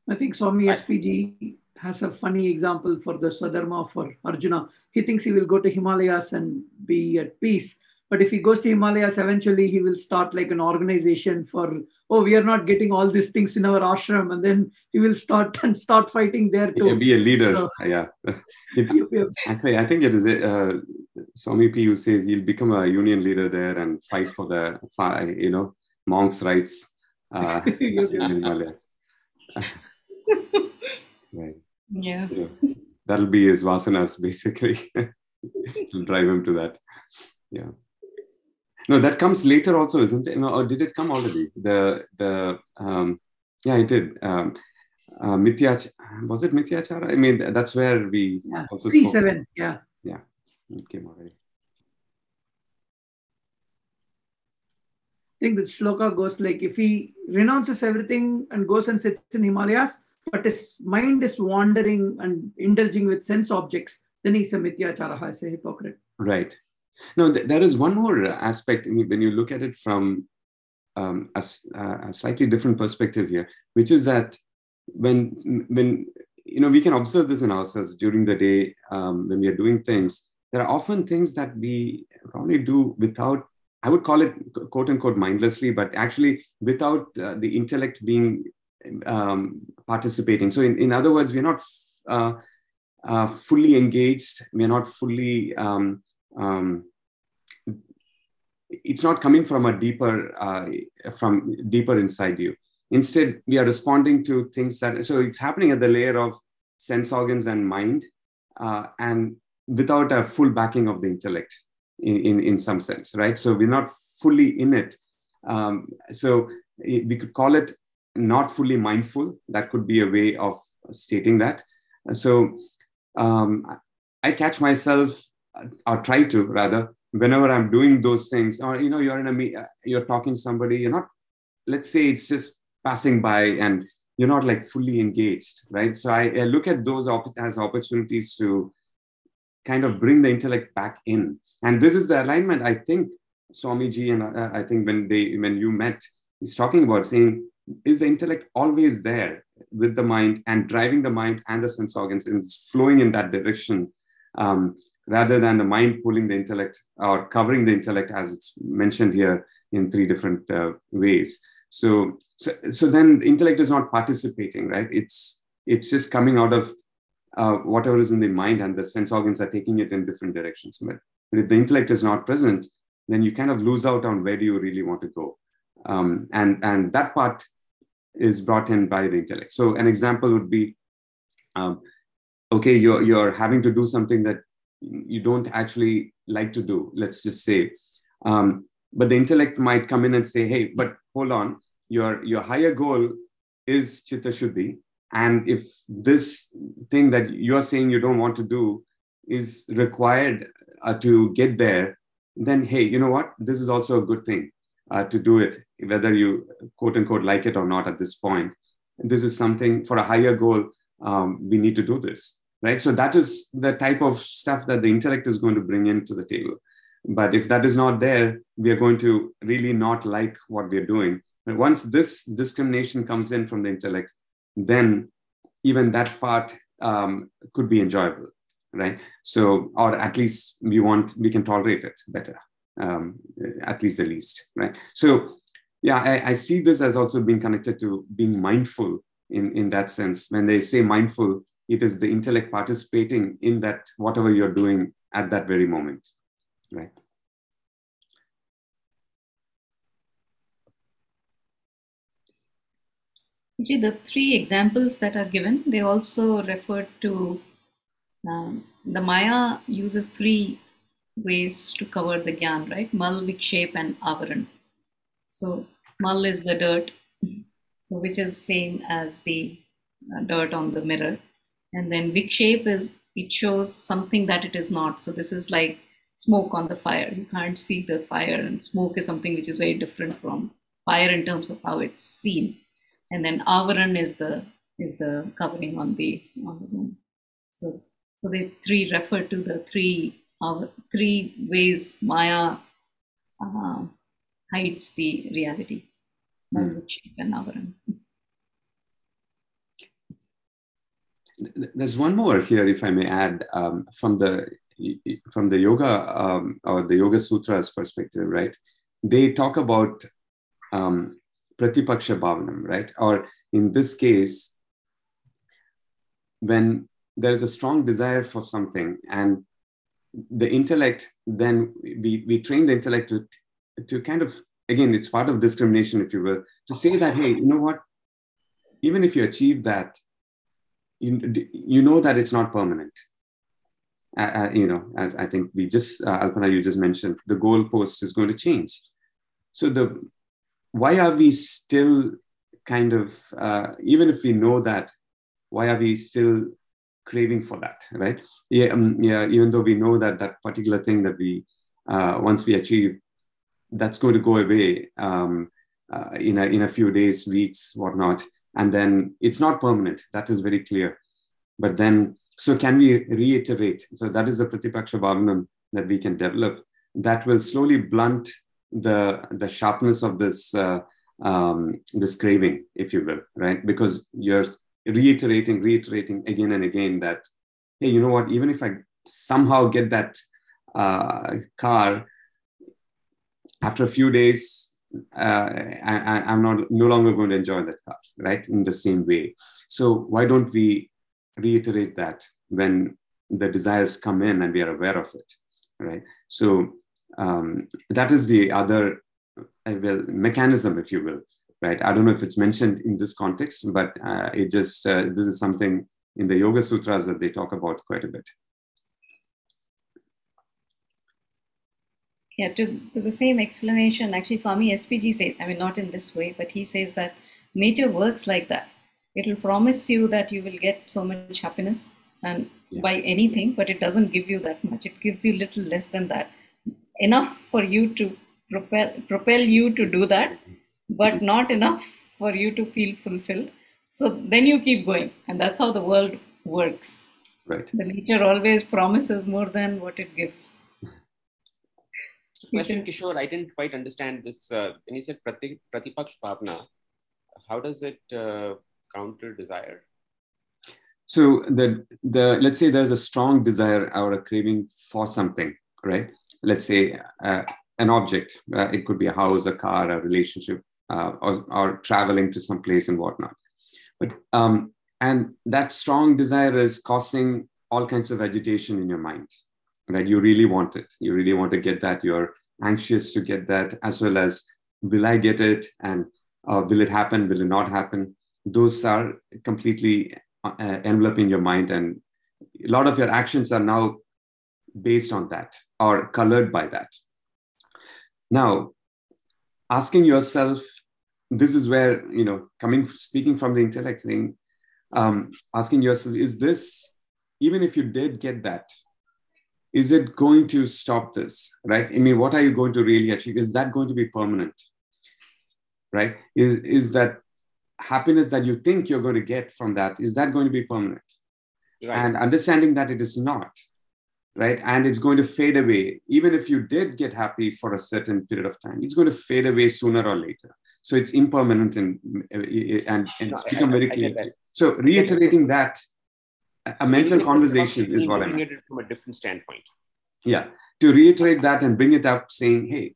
D: I think Swami SPG has a funny example for the Swadharma for Arjuna. He thinks he will go to Himalayas and be at peace. But if he goes to Himalayas, eventually he will start like an organization for, oh, we are not getting all these things in our ashram. And then he will start and start fighting there
E: Yeah,
D: too.
E: be a leader.
D: So-
E: yeah. It-
D: Yep, yep.
E: Actually, I think it is uh, Swami P who says he'll become a union leader there and fight for the, you know, monks' rights uh, in Himalayas. right.
B: Yeah.
E: Yeah. That'll be his vasanas, basically. It'll drive him to that. Yeah. No, that comes later also, isn't it? No, or did it come already? The the um, yeah, it did. Um, uh, Mityach was it Mithyachara? I mean, that's where we
D: Yeah.
E: also
D: Three
E: spoke.
D: seven. Yeah.
E: It came already.
D: I think the shloka goes like if he renounces everything and goes and sits in Himalayas, but his mind is wandering and indulging with sense objects, then he's a mithyachara, he's a hypocrite.
E: Right. No, th- there is one more aspect I mean, when you look at it from um, a, a slightly different perspective here, which is that when when you know we can observe this in ourselves during the day um, when we are doing things, there are often things that we probably do without. I would call it quote unquote mindlessly, but actually without uh, the intellect being um, participating. So, in, in other words, we're not uh, uh, fully engaged. We're not fully um, um, it's not coming from a deeper uh, from deeper inside you. Instead we are responding to things that so it's happening at the layer of sense organs and mind uh, and without a full backing of the intellect in, in, in some sense right? So we're not fully in it. Um, so it- we could call it not fully mindful. That could be a way of stating that. So um, i catch myself or try to rather whenever i'm doing those things or you know you're in a me- you're talking to somebody you're not let's say it's just passing by and you're not like fully engaged right? So i, I look at those op- as opportunities to kind of bring the intellect back in. And this is the alignment i think swamiji and uh, i think when they when you met he's talking about saying is the intellect always there with the mind and driving the mind and the sense organs and it's flowing in that direction? Um, rather than the mind pulling the intellect or covering the intellect as it's mentioned here in three different uh, ways. So, so so then the intellect is not participating right? It's it's just coming out of uh, whatever is in the mind and the sense organs are taking it in different directions. But, but if the intellect is not present then you kind of lose out on where do you really want to go. Um, and and that part is brought in by the intellect. So an example would be um, okay you're you're having to do something that you don't actually like to do let's just say. Um, but the intellect might come in and say hey but hold on your your higher goal is chitta shuddhi and if this thing that you're saying you don't want to do is required uh, to get there then hey you know what? This is also a good thing uh, to do it whether you quote unquote like it or not at this point. This is something for a higher goal um, we need to do this right? So that is the type of stuff that the intellect is going to bring into the table. But if that is not there we are going to really not like what we're doing. And once this discrimination comes in from the intellect then even that part um, could be enjoyable right? So or at least we want we can tolerate it better um, at least the least right? So yeah I, I see this as also being connected to being mindful in in that sense. When they say mindful it is the intellect participating in that whatever you're doing at that very moment right
B: Actually, the three examples that are given, they also refer to um, the Maya uses three ways to cover the Gyan, right? Mal, Vikshep, and Avaran. So, Mal is the dirt, so which is same as the uh, dirt on the mirror. And then vikshepa is it shows something that it is not. So this is like smoke on the fire. You can't see the fire, and smoke is something which is very different from fire in terms of how it's seen. And then avaran is the is the covering on the on the room. So so they three refer to the three uh, three ways Maya uh, hides the reality.
E: Hmm.
B: and avaran.
E: There's one more here, if I may add, um, from the from the yoga um, or the Yoga Sutras perspective, right? They talk about um, pratipaksha bhavanam, right? Or in this case, when there's a strong desire for something and the intellect, then we, we train the intellect to, to kind of, again, it's part of discrimination, if you will, to say that, hey, you know what? Even if you achieve that, you, you know that it's not permanent. Uh, uh, you know, as I think we just, uh, Alpana, you just mentioned, the goalpost is going to change. So the why are we still kind of, uh, even if we know that, why are we still craving for that, right? Yeah, um, yeah. Even though we know that that particular thing that we uh, once we achieve, that's going to go away um, uh, in a in a few days, weeks, whatnot and then it's not permanent. That is very clear. But then so can we reiterate? So that is the pratipaksha bhavanam that we can develop that will slowly blunt the the sharpness of this uh, um, this craving if you will right? Because you're reiterating reiterating again and again that hey you know what? Even if i somehow get that uh, car after a few days uh, I, am not no longer going to enjoy that car, right? In the same way. So why don't we reiterate that when the desires come in and we are aware of it, right? So um, that is the other uh, well mechanism, if you will, right? I don't know if it's mentioned in this context, but uh, it just uh, this is something in the Yoga Sutras that they talk about quite a bit.
B: Yeah, to, to the same explanation, actually, Swami SPG says, I mean, not in this way, but he says that nature works like that. It will promise you that you will get so much happiness and yeah. by anything, but it doesn't give you that much. It gives you little less than that. Enough for you to propel, propel you to do that, but not enough for you to feel fulfilled. So then you keep going. And that's how the world works.
E: Right.
B: The nature always promises more than what it gives
C: question, Kishore, I didn't quite understand this. Uh, when you said prati, pratipaksh bhavna, how does it uh, counter desire?
E: So the the let's say there's a strong desire or a craving for something, right? Let's say uh, an object. Uh, it could be a house, a car, a relationship, uh, or, or traveling to some place and whatnot. But um, and that strong desire is causing all kinds of agitation in your mind right you really want it you really want to get that you're anxious to get that as well as will i get it and uh, will it happen? Will it not happen? Those are completely uh, enveloping your mind and a lot of your actions are now based on that or colored by that. Now asking yourself this is where you know coming speaking from the intellect thing um, asking yourself is this even if you did get that is it going to stop this right? I mean what are you going to really achieve? Is that going to be permanent right? Is is that happiness that you think you're going to get from that is that going to be permanent? Right. and understanding that it is not right? And it's going to fade away. Even if you did get happy for a certain period of time it's going to fade away sooner or later. So it's impermanent and and, and it's become very clear so reiterating that a so mental conversation is what I mean.
C: From a different standpoint.
E: Yeah, to reiterate that and bring it up, saying, "Hey,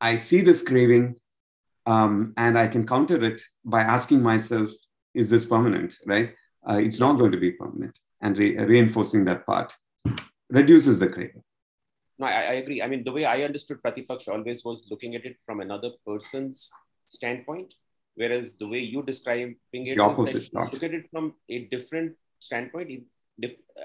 E: I see this craving, um, and I can counter it by asking myself, is this permanent? Right? Uh, it's not going to be permanent, and re- reinforcing that part reduces the craving."
C: No, I, I agree. I mean, the way I understood Pratipaksha always was looking at it from another person's standpoint, whereas the way you describing it,
E: the opposite,
C: look at it from a different standpoint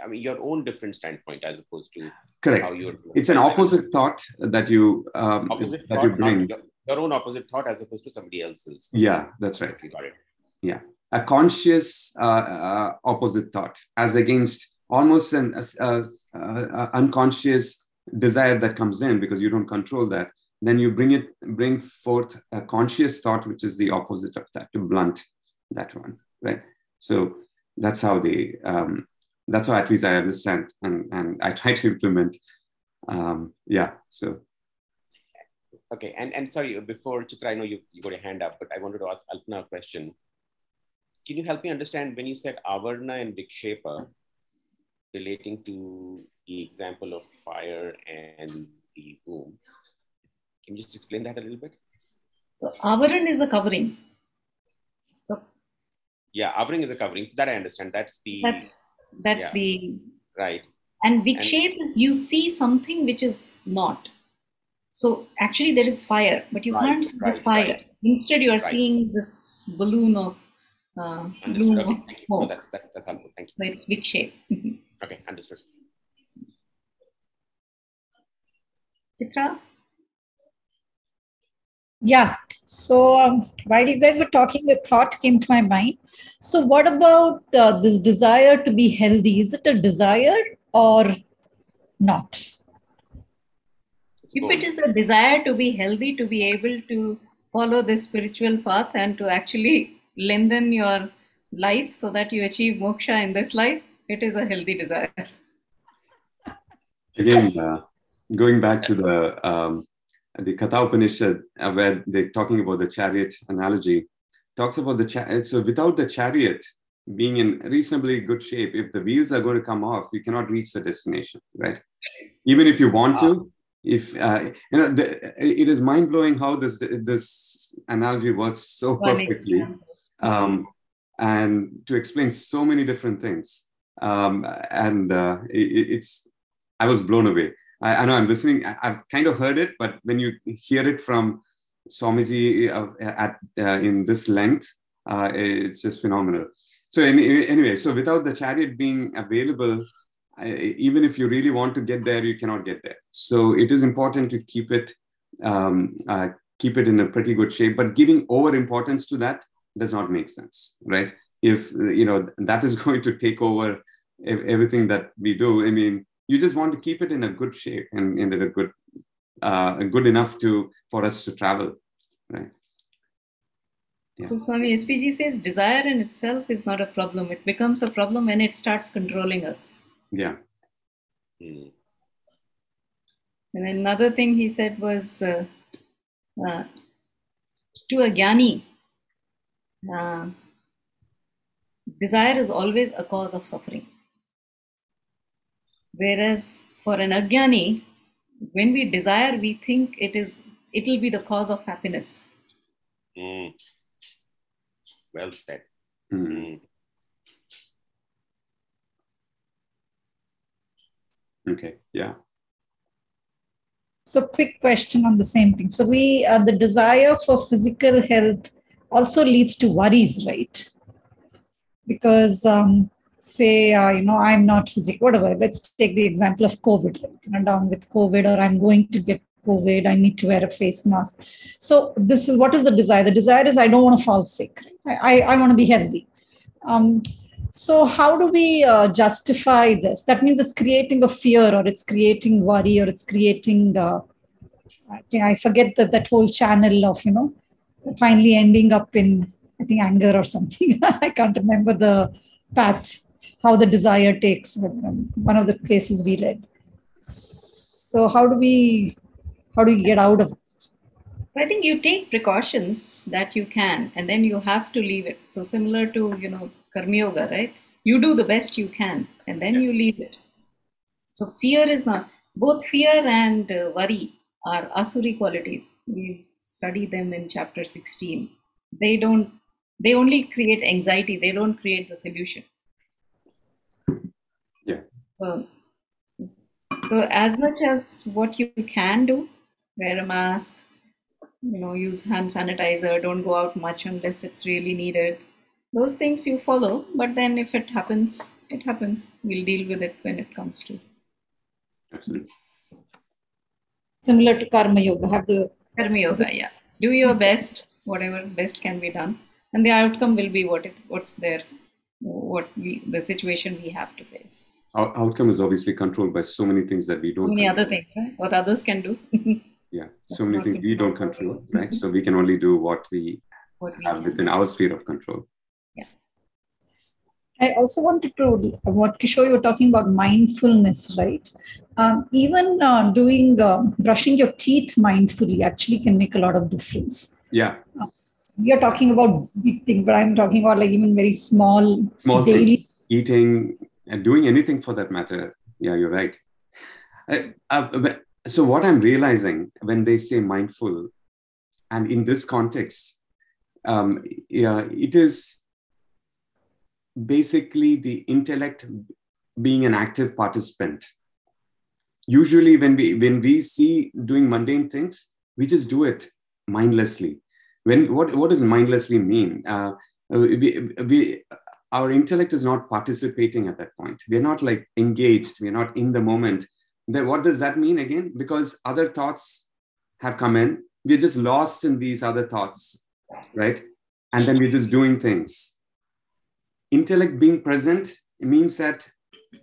C: I mean, your own different standpoint as opposed to
E: correct. How you're it's an opposite thought that you um, opposite that you bring.
C: Your, own opposite thought as opposed to somebody else's.
E: Yeah, that's right.
C: Got it.
E: Yeah. a conscious uh, uh, opposite thought as against almost an unconscious desire that comes in because you don't control that then you bring it bring forth a conscious thought which is the opposite of that to blunt that one right so that's how they um, that's how at least i understand and and i try to implement um, yeah so
C: okay and and sorry before chitra i know you, you got a hand up but i wanted to ask alpana a question can you help me understand when you said avarna and vikshepa relating to the example of fire and the womb. Can you just explain that a little bit?
B: So avaran is a covering. So
C: yeah, avering is a covering. So that I understand. That's the
B: that's that's
C: yeah.
B: the
C: right.
B: And vikshep is you see something which is not. So actually there is fire, but you
C: right,
B: can't see
C: right,
B: the fire.
C: Right.
B: Instead, you are seeing this balloon of uh, bloom
C: okay.
B: of smoke.
C: No, that, that, that's helpful. Thank you.
B: So it's vikshep.
C: okay, understood.
B: Chitra?
G: Yeah. So um, while you guys were talking, the thought came to my mind. So, what about uh, this desire to be healthy? Is it a desire or not?
B: If it is a desire to be healthy, to be able to follow the spiritual path and to actually lengthen your life so that you achieve moksha in this life, it is a healthy desire.
E: Again, uh, going back to the um, the Katha Upanishad, uh, where they're talking about the chariot analogy, talks about the chariot. So without the chariot being in reasonably good shape, if the wheels are going to come off, you cannot reach the destination, right? Even if you want to, if uh, you know, the, it is mind blowing how this this analogy works so perfectly, um, and to explain so many different things. Um, and uh, it, it's I was blown away. I, I, know I'm listening. I, have kind of heard it, but when you hear it from Swamiji uh, at uh, in this length, uh, it's just phenomenal. So any, anyway, so without the chariot being available, even if you really want to get there, you cannot get there. So it is important to keep it um, uh, keep it in a pretty good shape. But giving over importance to that does not make sense, right? If you know that is going to take over everything that we do, I mean, you just want to keep it in a good shape and in a good uh, good enough to for us to travel right
B: yeah. so swami spg says desire in itself is not a problem it becomes a problem when it starts controlling us
E: yeah
C: mm.
B: and another thing he said was uh, uh, to a jnani uh, desire is always a cause of suffering Whereas for an ajnani, when we desire, we think it is it will be the cause of happiness.
C: Mm. Well said.
E: Mm. Okay. Yeah.
G: So, quick question on the same thing. So, we uh, the desire for physical health also leads to worries, right? Because um, say, uh, you know, I'm not physical, whatever. Let's take the example of COVID, right? you know, down with COVID, or I'm going to get COVID, I need to wear a face mask. So this is what is the desire? The desire is I don't want to fall sick. Right? I, I, I want to be healthy. Um, so how do we uh, justify this? That means it's creating a fear, or it's creating worry, or it's creating. Uh, I forget that that whole channel of you know, finally ending up in I think anger or something. I can't remember the path how the desire takes one of the cases we read so how do we how do we get out of it
B: so i think you take precautions that you can and then you have to leave it so similar to you know karma yoga right? You do the best you can and then you leave it. So fear is not both fear and uh, worry are asuri qualities. We study them in chapter 16 they don't they only create anxiety. They don't create the solution.
E: So,
B: so as much as what you can do, wear a mask, you know, use hand sanitizer, don't go out much unless it's really needed. Those things you follow, but then if it happens, it happens. We'll deal with it when it comes to.
E: Absolutely.
G: Similar to karma yoga, have to
B: karma yoga, yeah. Do your best, whatever best can be done. and the outcome will be what it, what's there, what we the situation we have to face.
E: Our outcome is obviously controlled by so many things that we don't.
B: So many
E: control.
B: other things, right? What others can do.
E: Yeah, so
B: That's
E: many things
B: we
E: we don't
B: control.
E: control, right? So we can only do what we
B: what we
E: have
B: have.
E: within our sphere of control.
G: I also wanted to, what Kishore, you were talking about mindfulness, right? Um, even uh, doing, uh, brushing your teeth mindfully actually can make a lot of difference.
E: Yeah,
G: You're talking about big things, but I'm talking about like even very small,
E: Small
G: daily.
E: eating and doing anything for that matter. Yeah, you're right. Uh, uh, so what I'm realizing when they say mindful, and in this context, um, yeah, it is basically the intellect being an active participant. Usually, when we when we see doing mundane things, we just do it mindlessly. When what what does mindlessly mean? Uh, we, we our intellect is not participating at that point. We're not like engaged. We're not in the moment. Then what does that mean again? Because other thoughts have come in. We're just lost in these other thoughts, right? And then we're just doing things. Intellect being present means that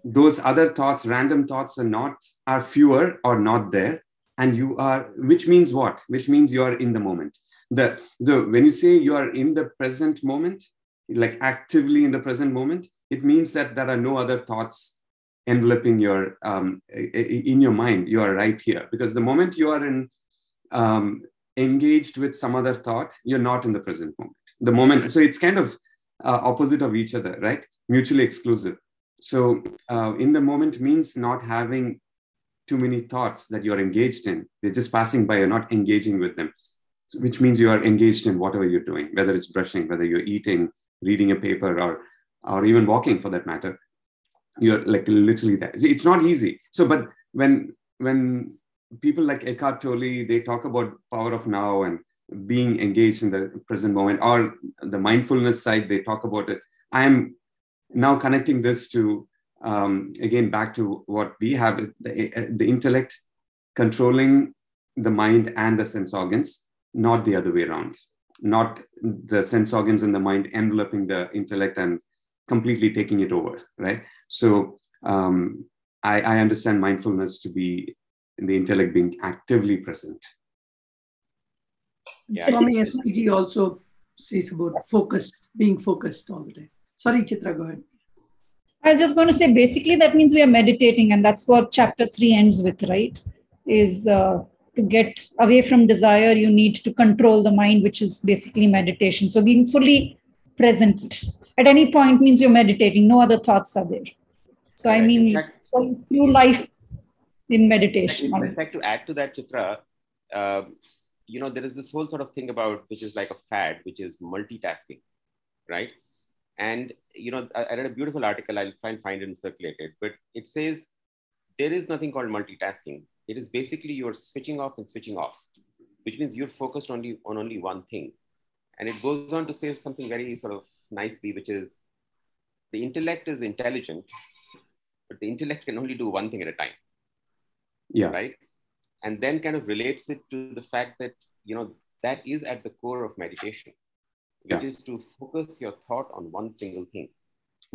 E: those other thoughts, random thoughts, are not are fewer or not there, and you are. Which means what? Which means you are in the moment. The the when you say you are in the present moment, like actively in the present moment, it means that there are no other thoughts enveloping your um, in your mind. You are right here because the moment you are in um, engaged with some other thought, you're not in the present moment. The moment, so it's kind of uh, opposite of each other, right? Mutually exclusive. So uh, in the moment means not having too many thoughts that you're engaged in. They're just passing by. You're not engaging with them, so, which means you are engaged in whatever you're doing, whether it's brushing, whether you're eating, reading a paper, or or even walking for that matter. You're like literally there. It's not easy. So, but when when people like Eckhart Tolle, they talk about power of now and being engaged in the present moment, or the mindfulness side, they talk about it. I am now connecting this to um, again back to what we have the, the intellect controlling the mind and the sense organs, not the other way around. Not the sense organs and the mind enveloping the intellect and completely taking it over, right? So um, I, I understand mindfulness to be the intellect being actively present.
C: Yeah,
D: Swami
C: it's-
D: SPG also says about focus, being focused all the time. Sorry, Chitra, go ahead.
G: I was just going to say basically that means we are meditating, and that's what chapter three ends with, right? Is uh, to get away from desire, you need to control the mind, which is basically meditation. So being fully present at any point means you're meditating, no other thoughts are there. So, I mean,
C: fact-
G: through life in meditation.
C: In fact, to add to that, Chitra, um, you know, there is this whole sort of thing about which is like a fad, which is multitasking, right? And you know, I, I read a beautiful article. I'll try and find it and circulate it, but it says there is nothing called multitasking. It is basically you're switching off and switching off, which means you're focused only on only one thing. And it goes on to say something very sort of nicely, which is the intellect is intelligent, but the intellect can only do one thing at a time
E: Yeah.
C: right and then kind of relates it to the fact that you know that is at the core of meditation which
E: Yeah.
C: is to focus your thought on one single thing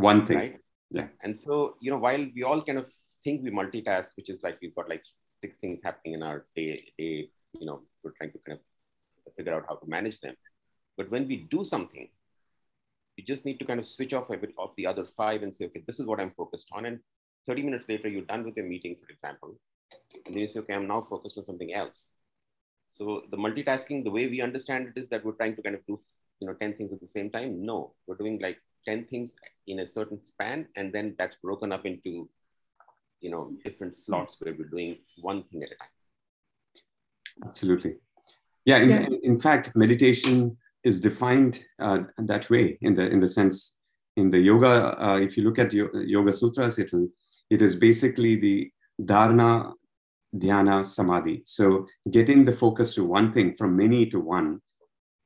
E: One thing.
C: right
E: Yeah.
C: and so you know while we all kind of think we multitask which is like we've got like six things happening in our day day you know we're trying to kind of figure out how to manage them but when we do something you just need to kind of switch off a bit of the other five and say okay this is what i'm focused on and 30 minutes later you're done with your meeting for example and then you say, okay, I'm now focused on something else. So the multitasking, the way we understand it is that we're trying to kind of do, you know, 10 things at the same time. No, we're doing like 10 things in a certain span, and then that's broken up into, you know, different slots where we're doing one thing at a time.
E: Absolutely. Yeah. In,
D: Yeah.
E: in fact, meditation is defined uh, that way in the in the sense in the yoga. Uh, if you look at Yoga Sutras, it will it is basically the dharana, dhyana, samadhi. So getting the focus to one thing from many to one,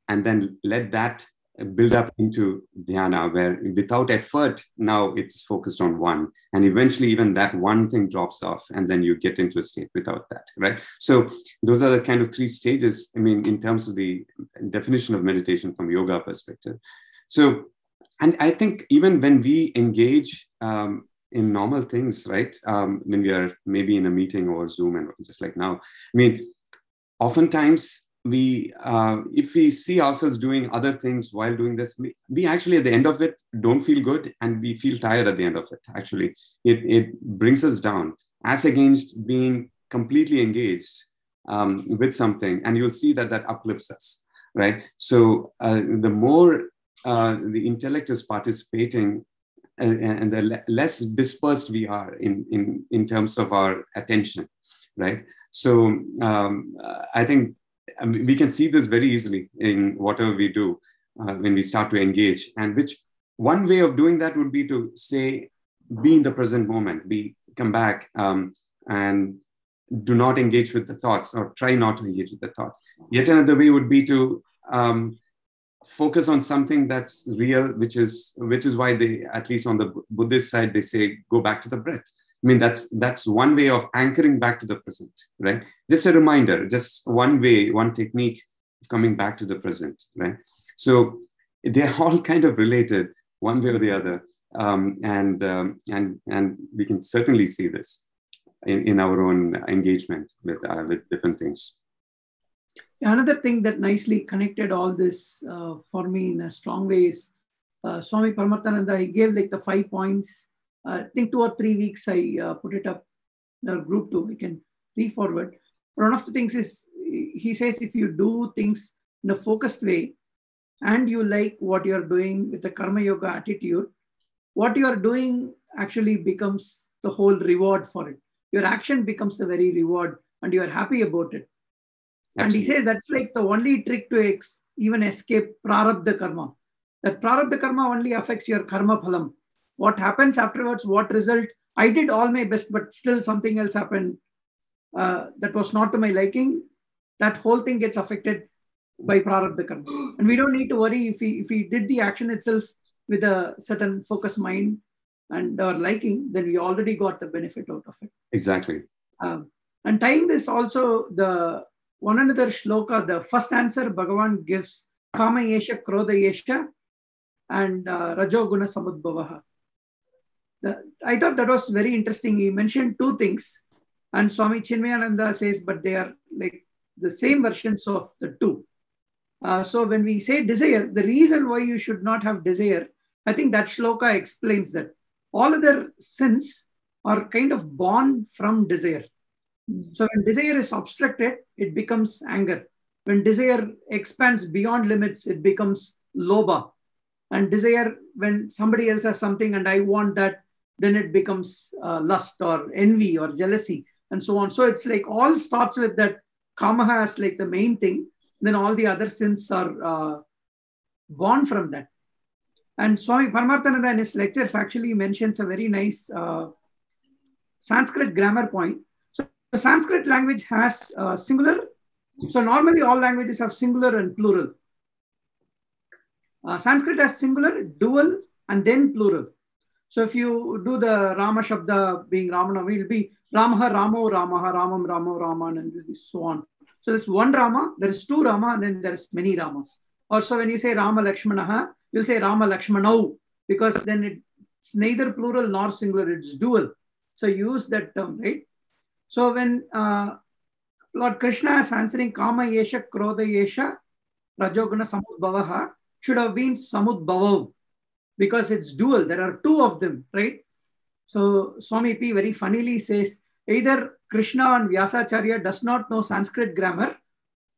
E: and then let that build up into dhyana where without effort now it's focused on one. And eventually even that one thing drops off and then you get into a state without that right? So those are the kind of three stages i mean in terms of the definition of meditation from yoga perspective. So and i think even when we engage um, in normal things right? Um, when we are maybe in a meeting or zoom and just like now i mean oftentimes we uh, if we see ourselves doing other things while doing this we, we, actually at the end of it don't feel good and we feel tired at the end of it actually. It, it brings us down as against being completely engaged um, with something and you'll see that that uplifts us right? So uh, the more uh, the intellect is participating and the less dispersed we are in, in, in terms of our attention right so um, i think I mean, we can see this very easily in whatever we do uh, when we start to engage. And which one way of doing that would be to say, be in the present moment, be come back um, and do not engage with the thoughts or try not to engage with the thoughts. Yet another way would be to um, focus on something that's real, which is which is why they, at least on the Buddhist side, they say go back to the breath. I mean, that's that's one way of anchoring back to the present, right? Just a reminder, just one way, one technique of coming back to the present, right? So they're all kind of related, one way or the other, um, and um, and and we can certainly see this in, in our own engagement with uh, with different things.
D: Another thing that nicely connected all this uh, for me in a strong way is uh, Swami Paramarthananda. He gave like the five points uh, I think two or three weeks I uh, put it up in our group too. We can re-forward. One of the things is he says if you do things in a focused way and you like what you're doing with the karma yoga attitude, what you're doing actually becomes the whole reward for it. Your action becomes the very reward and you're happy about it. Absolutely. And he says that's like the only trick to ex- even escape prarabdha karma. That prarabdha karma only affects your karma phalam what happens afterwards, what result. I did all my best, but still something else happened uh, that was not to my liking. That whole thing gets affected by prarabdha karma. And we don't need to worry if we, if we did the action itself with a certain focused mind and our liking, then we already got the benefit out of it.
E: Exactly.
D: Um, and tying this also, the one another shloka, the first answer Bhagavan gives Kama Yesha, Krodha Yesha, and uh, Rajoguna Samudbhavaha. I thought that was very interesting. He mentioned two things, and Swami Chinmayananda says, but they are like the same versions of the two. Uh, so when we say desire, the reason why you should not have desire, I think that shloka explains that. All other sins are kind of born from desire. So when desire is obstructed, it becomes anger. When desire expands beyond limits, it becomes loba. And desire, when somebody else has something and I want that, then it becomes uh, lust or envy or jealousy and so on. So it's like all starts with that kama as like the main thing. Then all the other sins are uh, born from that. And Swami Paramarthananda in his lectures actually mentions a very nice uh, Sanskrit grammar point. The Sanskrit language has uh, singular. So normally all languages have singular and plural. Uh, Sanskrit has singular, dual, and then plural. So if you do the Rama Shabda being Ramana, will be Ramaha Ramo Ramaha Ramam Ramo Raman and so on. So there's one Rama, there is two Rama, and then there's many Ramas. Also, when you say Rama Lakshmanaha, you'll say Rama Lakshmanau because then it's neither plural nor singular, it's dual. So use that term, right? So when uh, Lord Krishna is answering Kama Yesha, Krodha Yesha, Rajoguna Samudbhavaha, should have been Samudbhavav because it's dual. There are two of them, right? So Swami P very funnily says either Krishna and Vyasacharya does not know Sanskrit grammar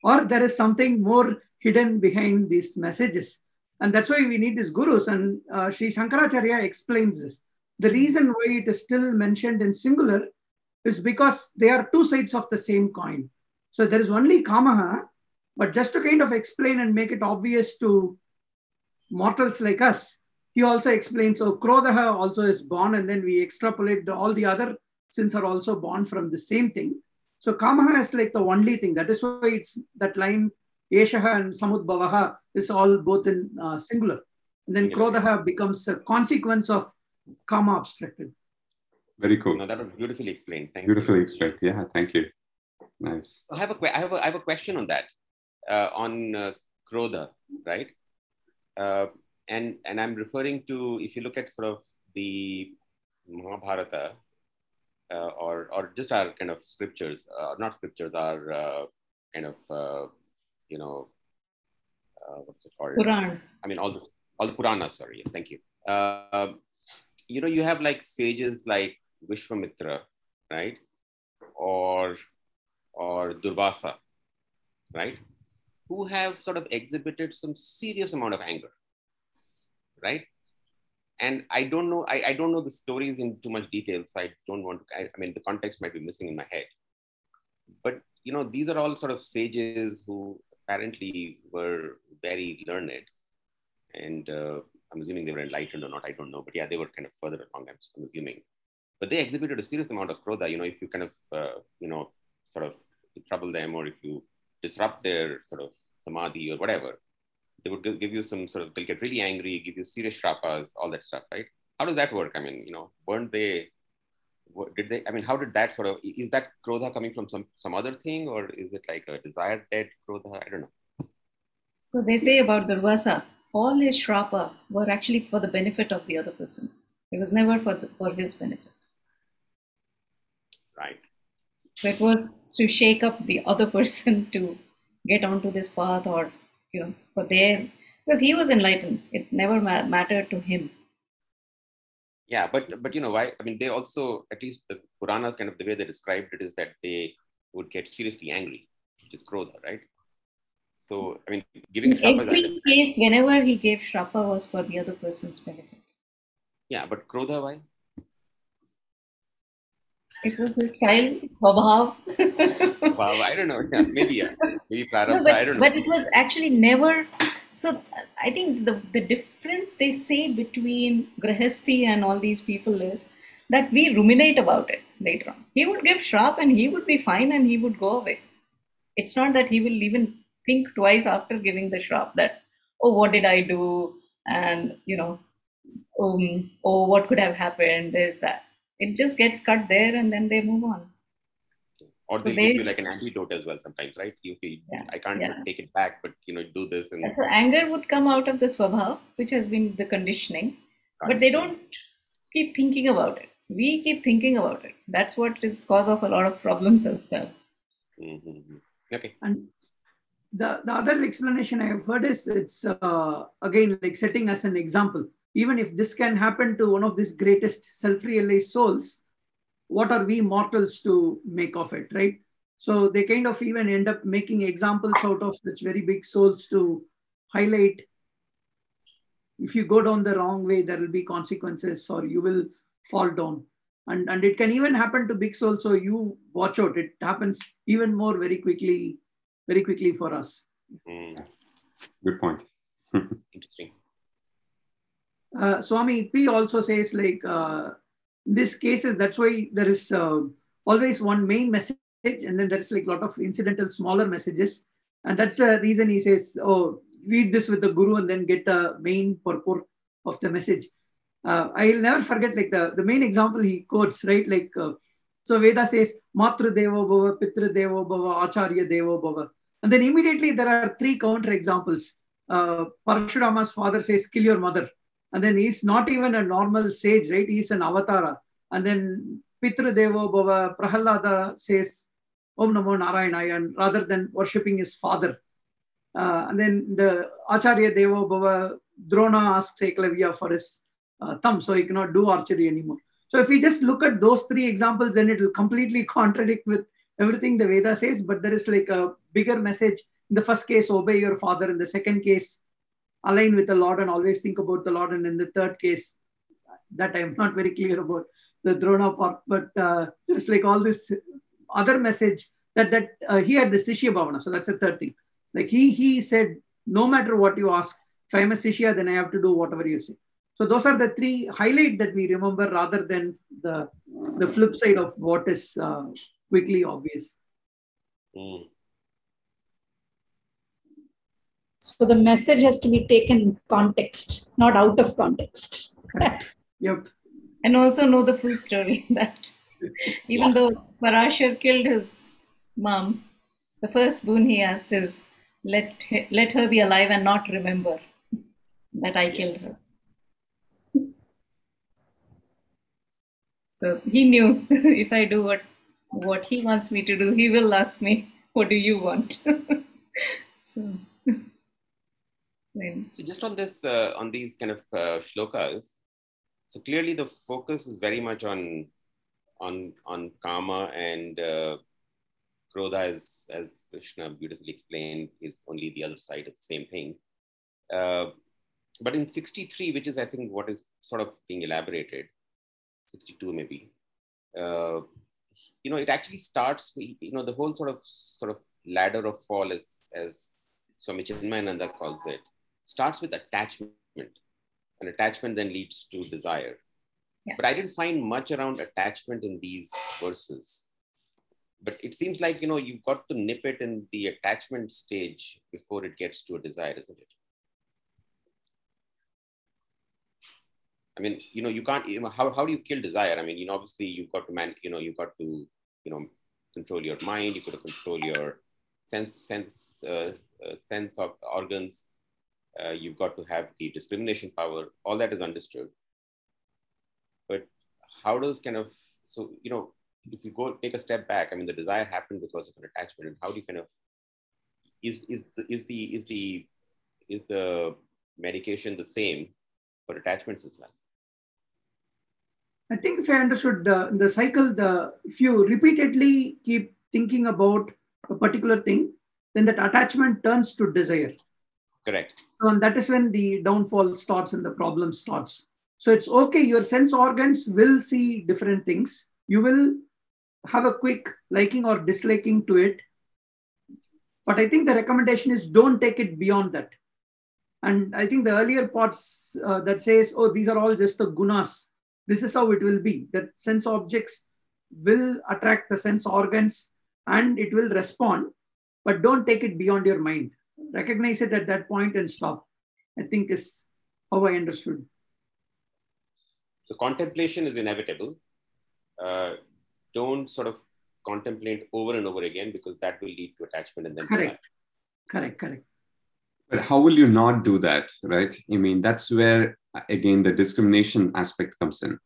D: or there is something more hidden behind these messages. And that's why we need these gurus. And uh, Sri Shankaracharya explains this. The reason why it is still mentioned in singular is because they are two sides of the same coin. So there is only Kamaha, but just to kind of explain and make it obvious to mortals like us, he also explains, so Krodha also is born, and then we extrapolate all the other sins are also born from the same thing. So Kamaha is like the only thing. That is why it's that line Eshaha and Samudbhavaha is all both in uh, singular. And then
C: Singular,
D: Krodaha becomes a consequence of Kama abstracted.
E: Very cool.
C: No, that was beautifully explained. Thank
E: Beautifully
C: you.
E: explained. Yeah, thank you. Nice.
C: So I have a, que- I have a, I have a question on that, uh, on uh, Krodha, right? Uh, and and I'm referring to if you look at sort of the Mahabharata, uh, or or just our kind of scriptures, uh, not scriptures, our uh, kind of uh, you know uh, what's it called?
B: Puran.
C: I mean all the all the Puranas. Sorry, yes, thank you. Uh, you know, you have like sages like Vishwamitra, right? Or or Durvasa, right? Who have sort of exhibited some serious amount of anger, right? And I don't know, I, I don't know the stories in too much detail, so I don't want to, I, I mean, the context might be missing in my head. But, you know, these are all sort of sages who apparently were very learned. And uh, I'm assuming they were enlightened or not, I don't know. But yeah, they were kind of further along, I'm, I'm assuming. But they exhibited a serious amount of krodha, you know, if you kind of, uh, you know, sort of trouble them or if you disrupt their sort of samadhi or whatever, they would give you some sort of, they'll get really angry, give you serious shrapas, all that stuff, right? How does that work? I mean, you know, weren't they, did they, I mean, how did that sort of, is that krodha coming from some, some other thing or is it like a desired dead krodha? I don't know.
B: So they say about Durvasa, all his shrapa were actually for the benefit of the other person. It was never for, the, for his benefit.
C: Right.
B: So it was to shake up the other person to get onto this path or, you know, for their, because he was enlightened. It never ma- mattered to him.
C: Yeah, but but you know why? I mean, they also at least the Puranas kind of the way they described it is that they would get seriously angry, which is krodha, right? So I mean, giving
B: In
C: shapas.
B: every case, whenever he gave shrapa was for the other person's benefit.
C: Yeah, but krodha, why?
B: It was his style, swabhav.
C: Wow, I don't know. Yeah, maybe yeah, maybe
B: No,
C: prarabdha.
B: but,
C: I don't know.
B: but it was actually never. So I think the, the difference they say between Grahasti and all these people is that we ruminate about it later on. He would give shrap and he would be fine and he would go away. It's not that he will even think twice after giving the shrap that, oh, what did I do? And, you know, um, oh, what could have happened? There's that. It just gets cut there and then they move on.
C: or
B: so
C: they'll give you like an antidote as well sometimes, right? You feel
B: Yeah,
C: I can't
B: yeah.
C: take it back, but you know, do this and
B: So anger would come out of the swabha, which has been the conditioning, but they don't keep thinking about it. We keep thinking about it. That's what is cause of a lot of problems as well.
C: Mhm. Okay.
D: And the, the other explanation I have heard is it's uh, again like setting as an example. Even if this can happen to one of these greatest self-realized souls, what are we mortals to make of it, right? So they kind of even end up making examples out of such very big souls to highlight if you go down the wrong way, there will be consequences or you will fall down. And, and it can even happen to big souls, so you watch out. It happens even more very quickly, very quickly for us.
C: Mm,
E: Good point.
C: interesting.
D: Uh, Swami P also says like uh, these cases, that's why there is uh, always one main message and then there's like a lot of incidental smaller messages. And that's the reason he says, oh, read this with the guru and then get the main purport of the message. Uh, I'll never forget like the, the main example he quotes, right? Like, uh, so Veda says, Matru Devo Bhava, Pitru Devo Bhava, Acharya Devo Bhava. And then immediately there are three counter examples. Uh, Parashurama's father says, kill your mother. And then he's not even a normal sage, right? He's an avatara. And then Pitru Devo Bhava, Prahalada says, Om Namo Narayana, and rather than worshipping his father. Uh, and then the Acharya Devo Bhava, Drona asks Eklavya for his uh, thumb, so he cannot do archery anymore. So if we just look at those three examples, then it will completely contradict with everything the Veda says, but there is like a bigger message. In the first case, obey your father. In the second case, align with the Lord and always think about the Lord. And in the third case, that I'm not very clear about the Drona part, but uh, there's like all this other message that that uh, he had the Sishya Bhavana. So that's the third thing. Like he he said, no matter what you ask, if I'm a Sishya, then I have to do whatever you say. So those are the three highlight that we remember rather than the the flip side of what is uh, quickly obvious.
C: Mm.
G: So the message has to be taken in context, not out of context.
D: Correct. Yep.
B: And also know the full story that even though Parashar killed his mom, the first boon he asked is, let, let her be alive and not remember that I killed her. So he knew if I do what what he wants me to do, he will ask me, "What do you want?" so,
C: so just on this, uh, on these kind of uh, shlokas, so clearly the focus is very much on on on kama and uh, krodha, as as Krishna beautifully explained, is only the other side of the same thing. Uh, but in 63, which is I think what is sort of being elaborated, 62 maybe. Uh, you know, it actually starts, you know, the whole sort of sort of ladder of fall, as as Swami Chinmayananda calls it, starts with attachment, and attachment then leads to desire.
B: Yeah.
C: But I didn't find much around attachment in these verses. But it seems like you know you've got to nip it in the attachment stage before it gets to a desire, isn't it? I mean, you know, you can't, you know, how, how do you kill desire? I mean, you know, obviously you've got to man, you know, you've got to, you know, control your mind, you've got to control your sense, sense, uh, uh, sense of organs. Uh, you've got to have the discrimination power. All that is understood. But how does kind of, so, you know, if you go take a step back, I mean, the desire happened because of an attachment and how do you kind of, is, is the, is the, is the, is the medication the same for attachments as well?
D: I think if I understood the, the cycle, the if you repeatedly keep thinking about a particular thing, then that attachment turns to desire.
C: Correct.
D: So, and that is when the downfall starts and the problem starts. So it's okay, your sense organs will see different things. You will have a quick liking or disliking to it. But I think the recommendation is don't take it beyond that. And I think the earlier parts uh, that says, oh, these are all just the gunas this is how it will be that sense objects will attract the sense organs and it will respond but don't take it beyond your mind recognize it at that point and stop. I think is how i understood.
C: So contemplation is inevitable. Uh, don't sort of contemplate over and over again because that will lead to attachment and then
D: correct. correct correct.
E: But how will you not do that right? I mean that's where again the discrimination aspect comes in.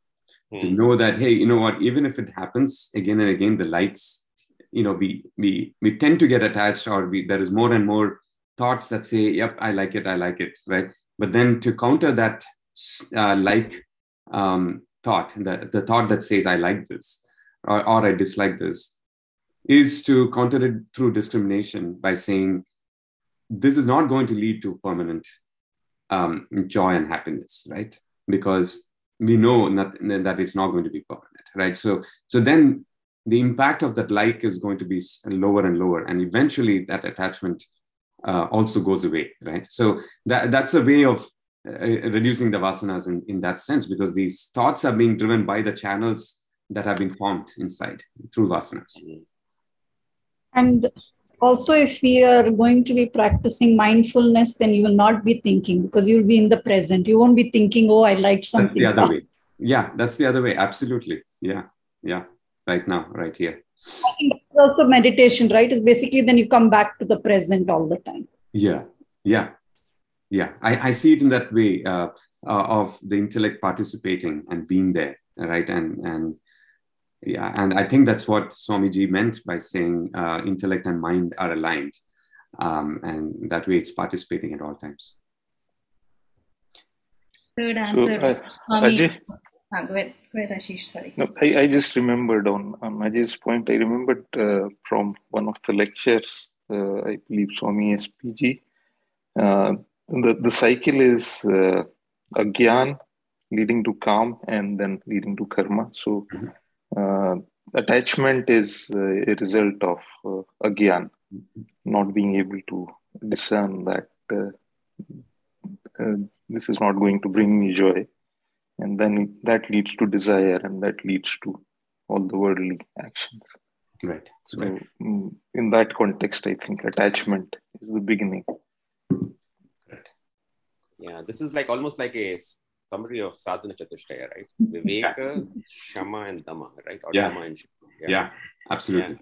E: Mm. to hmm. know that hey you know what even if it happens again and again the likes you know we we we tend to get attached or we there is more and more thoughts that say yep i like it i like it right but then to counter that uh, like um, thought the, the thought that says i like this or, or i dislike this is to counter it through discrimination by saying this is not going to lead to permanent um, joy and happiness, right? Because we know not, that it's not going to be permanent, right? So, so then the impact of that like is going to be lower and lower, and eventually that attachment uh, also goes away, right? So that, that's a way of uh, reducing the vasanas in, in that sense, because these thoughts are being driven by the channels that have been formed inside through vasanas.
G: And also if we are going to be practicing mindfulness then you will not be thinking because you'll be in the present. You won't be thinking oh i liked something
E: that's the other way. Yeah that's the other way. Absolutely. Yeah yeah. Right now right here
G: i think that's also meditation right? Is basically then you come back to the present all the time.
E: Yeah. Yeah. Yeah. I, I see it in that way uh, uh, of the intellect participating and being there right? And and yeah and i think that's what swamiji meant by saying uh, intellect and mind are aligned um, and that way it's participating at all times.
B: Third answer so, uh, Swami, Ajay, ah, go ahead. Go ahead ashish. Sorry.
J: No, I, I just remembered on, on ajay's point. I remembered uh, from one of the lectures uh, i believe swami spg uh, the, the cycle is uh, agyan leading to kam and then leading to karma. So mm-hmm. uh, attachment is uh, a result of uh, agyan, not being able to discern that uh, uh, this is not going to bring me joy. And then that leads to desire, and that leads to all the worldly actions.
E: Right.
J: So, right. Mm, in that context, I think attachment is the beginning. right.
C: Yeah, this is like almost like a summary of sadhana chatushtaya, right? Viveka, Shama, and Dama, right? Or
E: Yeah.
C: Dama and Shama.
E: Yeah, absolutely.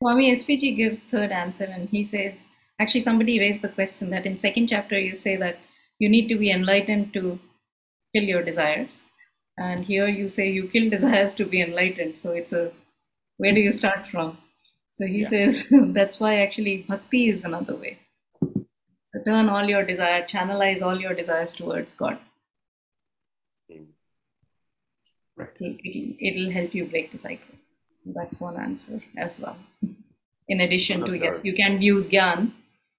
B: Swami SPG gives third answer and he says, actually somebody raised the question that in second chapter you say that you need to be enlightened to kill your desires. And here you say you kill desires to be enlightened. So it's a, where do you start from? So he
C: Yeah.
B: says that's why actually bhakti is another way. So turn all your desire, channelize all your desires towards God.
E: Right.
B: It'll, it'll, help you break the cycle. That's one answer as well. In addition to, yes, you can use Gyan,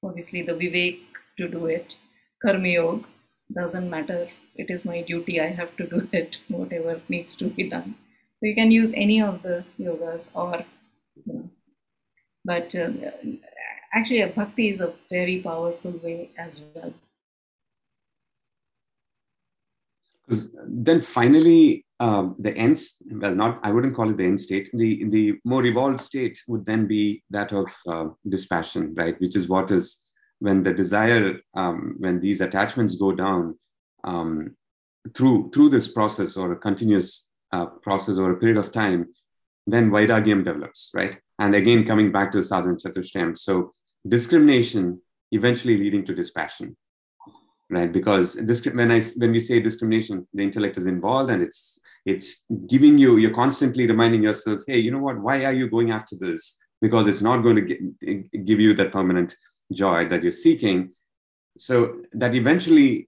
B: obviously the Vivek to do it. Karma Yoga doesn't matter. It is my duty. I have to do it, whatever needs to be done. So you can use any of the yogas or, you know, but uh, actually, a bhakti is a very powerful way as well.
E: Because then finally, um, the end, well, not, I wouldn't call it the end state. The, the more evolved state would then be that of uh, dispassion, right? Which is what is when the desire, um, when these attachments go down um, through, through this process or a continuous uh, process or a period of time, then Vairagyam develops, right? And again, coming back to the Sadhana Chatushtayam. So discrimination eventually leading to dispassion right because disc- when i when we say discrimination the intellect is involved and it's it's giving you you're constantly reminding yourself hey you know what why are you going after this because it's not going to give you that permanent joy that you're seeking so that eventually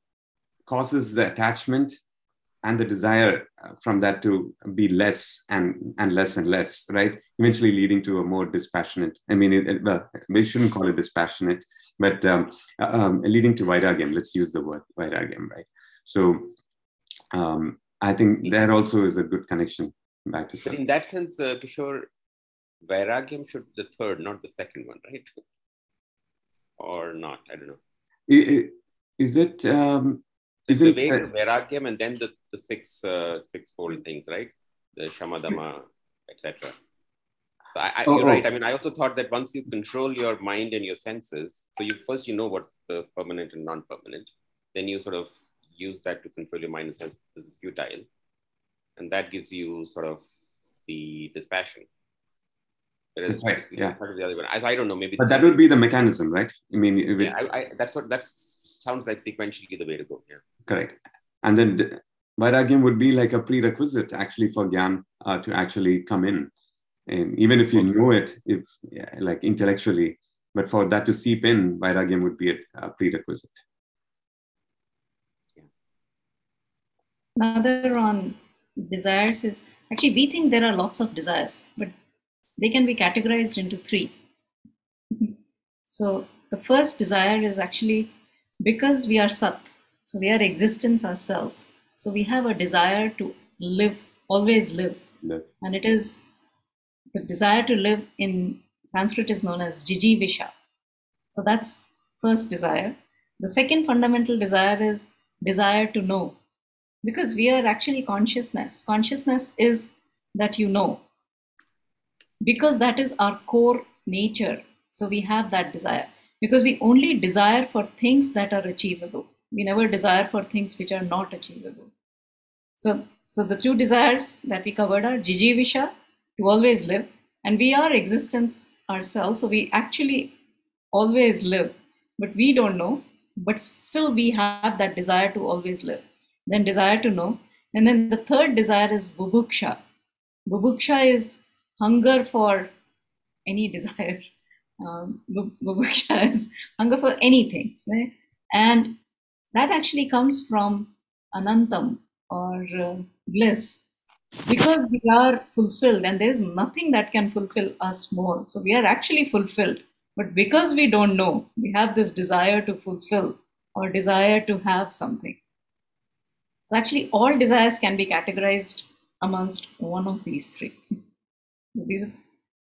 E: causes the attachment and the desire uh, from that to be less and and less and less right eventually leading to a more dispassionate i mean it, it- well we shouldn't call it dispassionate but um, um, leading to vairagyam let's use the word vairagyam right so um, i think there also is a good connection back to
C: in that sense, uh, Kishore, Vairagyam should be the third, not the second one, right? or not? I don't know.
E: Is it um, is it
C: Vivek, Vairagyam, and then the, the six uh, sixfold things, right? The Shamadama, etc. So I, I,
E: Oh,
C: you're
E: oh.
C: right. I mean, I also thought that once you control your mind and your senses, so you first you know what's the permanent and non-permanent, then you sort of use that to control your mind and senses. this is futile, and that gives you sort of the dispassion. Whereas
E: That's right,
C: it's
E: yeah.
C: part of the other one. I, I don't know. Maybe
E: but that would be the mechanism right i mean it-
C: yeah. I, I, that's what that sounds like sequentially the way to go. Yeah.
E: Correct. And then d- vairagyam would be like a prerequisite actually for gyan uh, to actually come in. And even if you know it if yeah, like intellectually but for that to seep in vairagyam would be a, a prerequisite.
B: Another on desires is actually we think there are lots of desires, but they can be categorized into three. so the first desire is actually because we are sat, so we are existence ourselves. So we have a desire to live, always live,
E: Live.
B: and it is the desire to live in Sanskrit is known as jijivisha. So that's first desire. The second fundamental desire is desire to know because we are actually consciousness consciousness is that you know because that is our core nature so we have that desire because we only desire for things that are achievable we never desire for things which are not achievable. So so the two desires that we covered are jijivisha to always live and we are existence ourselves so we actually always live but we don't know but still we have that desire to always live. Then desire to know and then the third desire is bubuksha bubuksha is hunger for any desire. Um, bubuksha is hunger for anything right? And that actually comes from anandam or uh, bliss. Because we are fulfilled and there is nothing that can fulfill us more. So we are actually fulfilled. But because we don't know we have this desire to fulfill or desire to have something. So actually all desires can be categorized amongst one of these three. These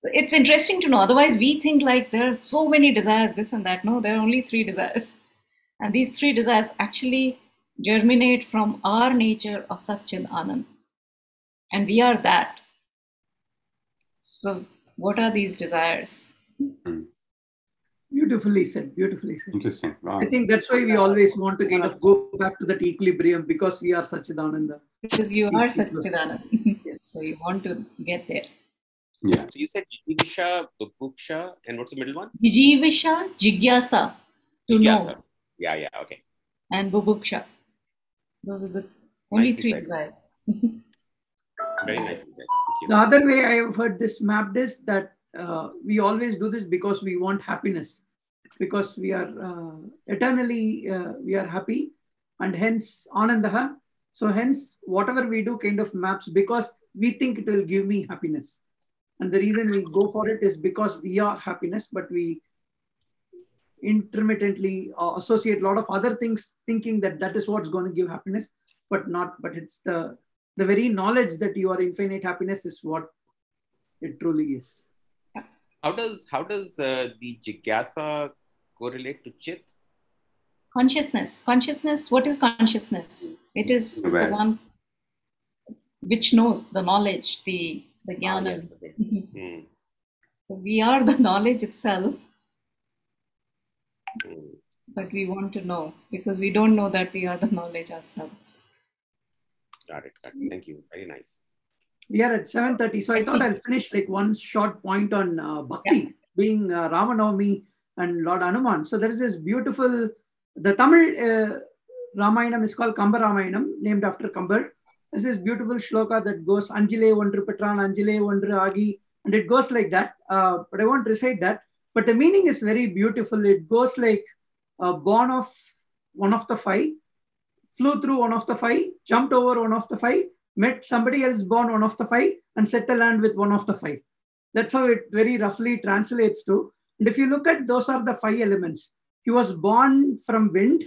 B: so it's interesting to know. Otherwise we think like there are so many desires this and that. No there are only three desires and these three desires actually germinate from our nature of Satchid Anand. And we are that. So, what are these desires? Hmm.
D: Beautifully said. Beautifully said.
E: Interesting. Wow.
D: I think that's why we always want to kind of go back to that equilibrium because we are Satchidananda.
B: Because you are Satchidananda.
D: Yes, it was-
B: Satchidanand. so you want to get there.
E: Yeah.
C: So you said Jivisha, Bubuksha, and what's the middle one?
B: Jijivisha, Jigyasa, to
C: Jigyasa.
B: know,
C: Yeah, yeah, okay.
B: and Bubuksha. Those are the only
C: Nicely
B: three
C: said.
B: desires.
C: Very nicely said.
D: The other way I have heard this mapped is that uh, we always do this because we want happiness, because we are uh, eternally uh, we are happy, and hence anandaha. So hence whatever we do kind of maps because we think it will give me happiness, and the reason we go for it is because we are happiness, but we intermittently uh, associate a lot of other things, thinking that that is what's going to give happiness, but not. But it's the the very knowledge that you are infinite happiness is what it truly is.
C: How does how does uh, the jigyasa correlate to chit?
B: Consciousness. Consciousness, what is consciousness? It is
E: Aware.
B: the one which knows the knowledge, the, the
C: Ah,
B: jnana.
C: yes, okay. Hmm,
B: So we are the knowledge itself. But we want to know because we don't know that we are the knowledge ourselves.
C: Got it. Got it. Thank you. Very nice.
D: We are at 7.30, so I thought I'll finish like one short point on uh, Bhakti, being uh, Ramanavami and Lord Anuman. So there is this beautiful, the Tamil uh, Ramayanam is called Kamba Ramayanam, named after Kambar. This is beautiful shloka that goes Anjile Ondru Petran, Anjile Ondru Agi, and it goes like that. Uh, but I won't recite that. But the meaning is very beautiful. It goes like uh, born of one of the five, flew through one of the five, jumped over one of the five, met somebody else born one of the five, and set the land with one of the five. That's how it very roughly translates to. And if you look at those are the five elements. He was born from wind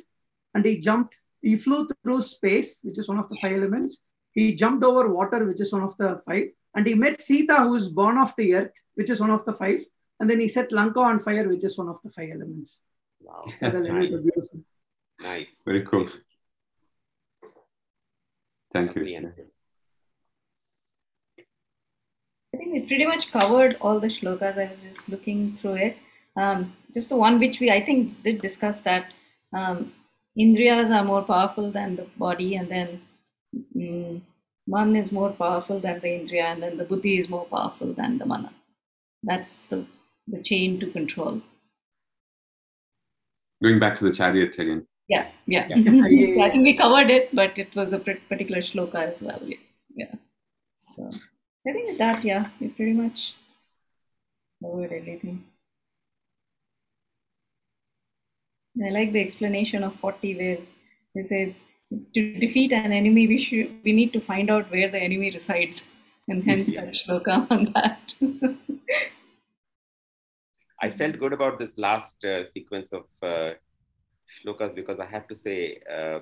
D: and he jumped, he flew through space, which is one of the five elements. He jumped over water, which is one of the five. And he met Sita, who is born of the earth, which is one of the five. And then he set Lanka on fire, which is one of the five elements.
C: Wow.
D: That is
C: nice.
D: beautiful.
C: Nice.
E: Very cool. Thank
C: Lovely
E: you.
C: answers.
B: I think we pretty much covered all the shlokas. I was just looking through it. Um, just the one which we, I think, did discuss that um, Indriyas are more powerful than the body, and then mm, Man is more powerful than the Indriya, and then the Buddhi is more powerful than the Mana. That's the, the chain to control.
E: Going back to the chariots again.
B: Yeah, yeah.
D: Yeah.
B: so I think we covered it, but it was a pr- particular shloka as well. Yeah. yeah. So I think with that, yeah, we pretty much covered everything. I like the explanation of 40 where they say to defeat an enemy, we should we need to find out where the enemy resides, and hence that shloka on that.
C: I felt good about this last uh, sequence of uh, shlokas because I have to say uh,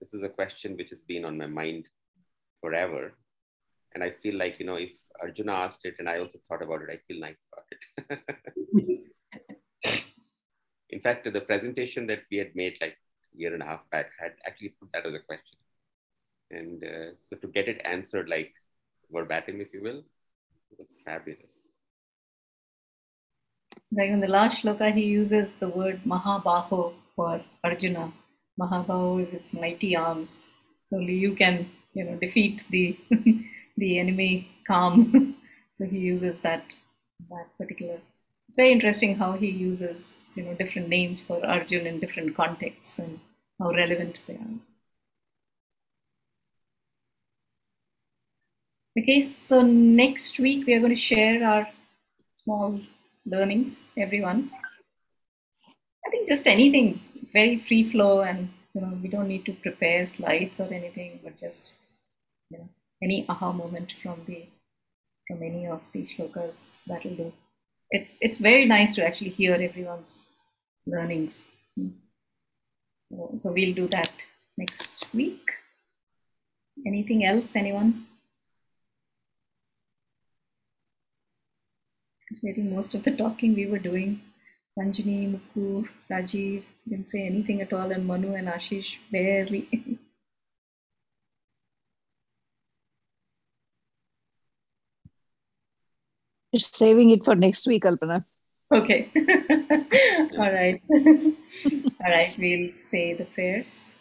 C: this is a question which has been on my mind forever, and I feel like you know if Arjuna asked it and I also thought about it, I feel nice about it. In fact, the presentation that we had made like a year and a half back had actually put that as a question, and uh, so to get it answered like verbatim, if you will, was fabulous.
B: Like in the last shloka, he uses the word Mahabaho for Arjuna. Mahabaho is mighty arms. So only you can, you know, defeat the the enemy calm. so he uses that that particular. It's very interesting how he uses, you know, different names for Arjun in different contexts and how relevant they are. Okay, so next week we are going to share our small learnings, everyone. I think just anything, very free flow, and you know, we don't need to prepare slides or anything, but just you know, any aha moment from the from any of these shlokas that'll do. It's it's very nice to actually hear everyone's learnings. So so we'll do that next week. Anything else, anyone? I think most of the talking we were doing, Ranjini, Mukku, Rajiv didn't say anything at all, and Manu and Ashish barely.
K: Just saving it for next week, Alpana.
B: okay. All right. All right, we'll say the prayers.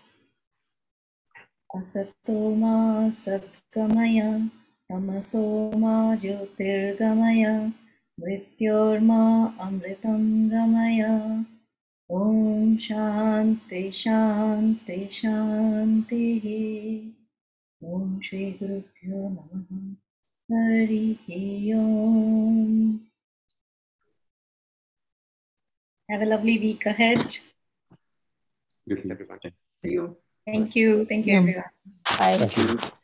B: Asato ma satgamaya, tamaso ma jyotirgamaya, mrityorma amritam gamaya. Om Shanti Shanti Shanti. Om Shri Guru Pyo Namaha. Hari Om. Have a lovely week ahead.
C: Everyone.
D: See you.
B: Thank you. Thank you,
F: Yeah.
B: everyone.
F: Bye.
H: Thank you.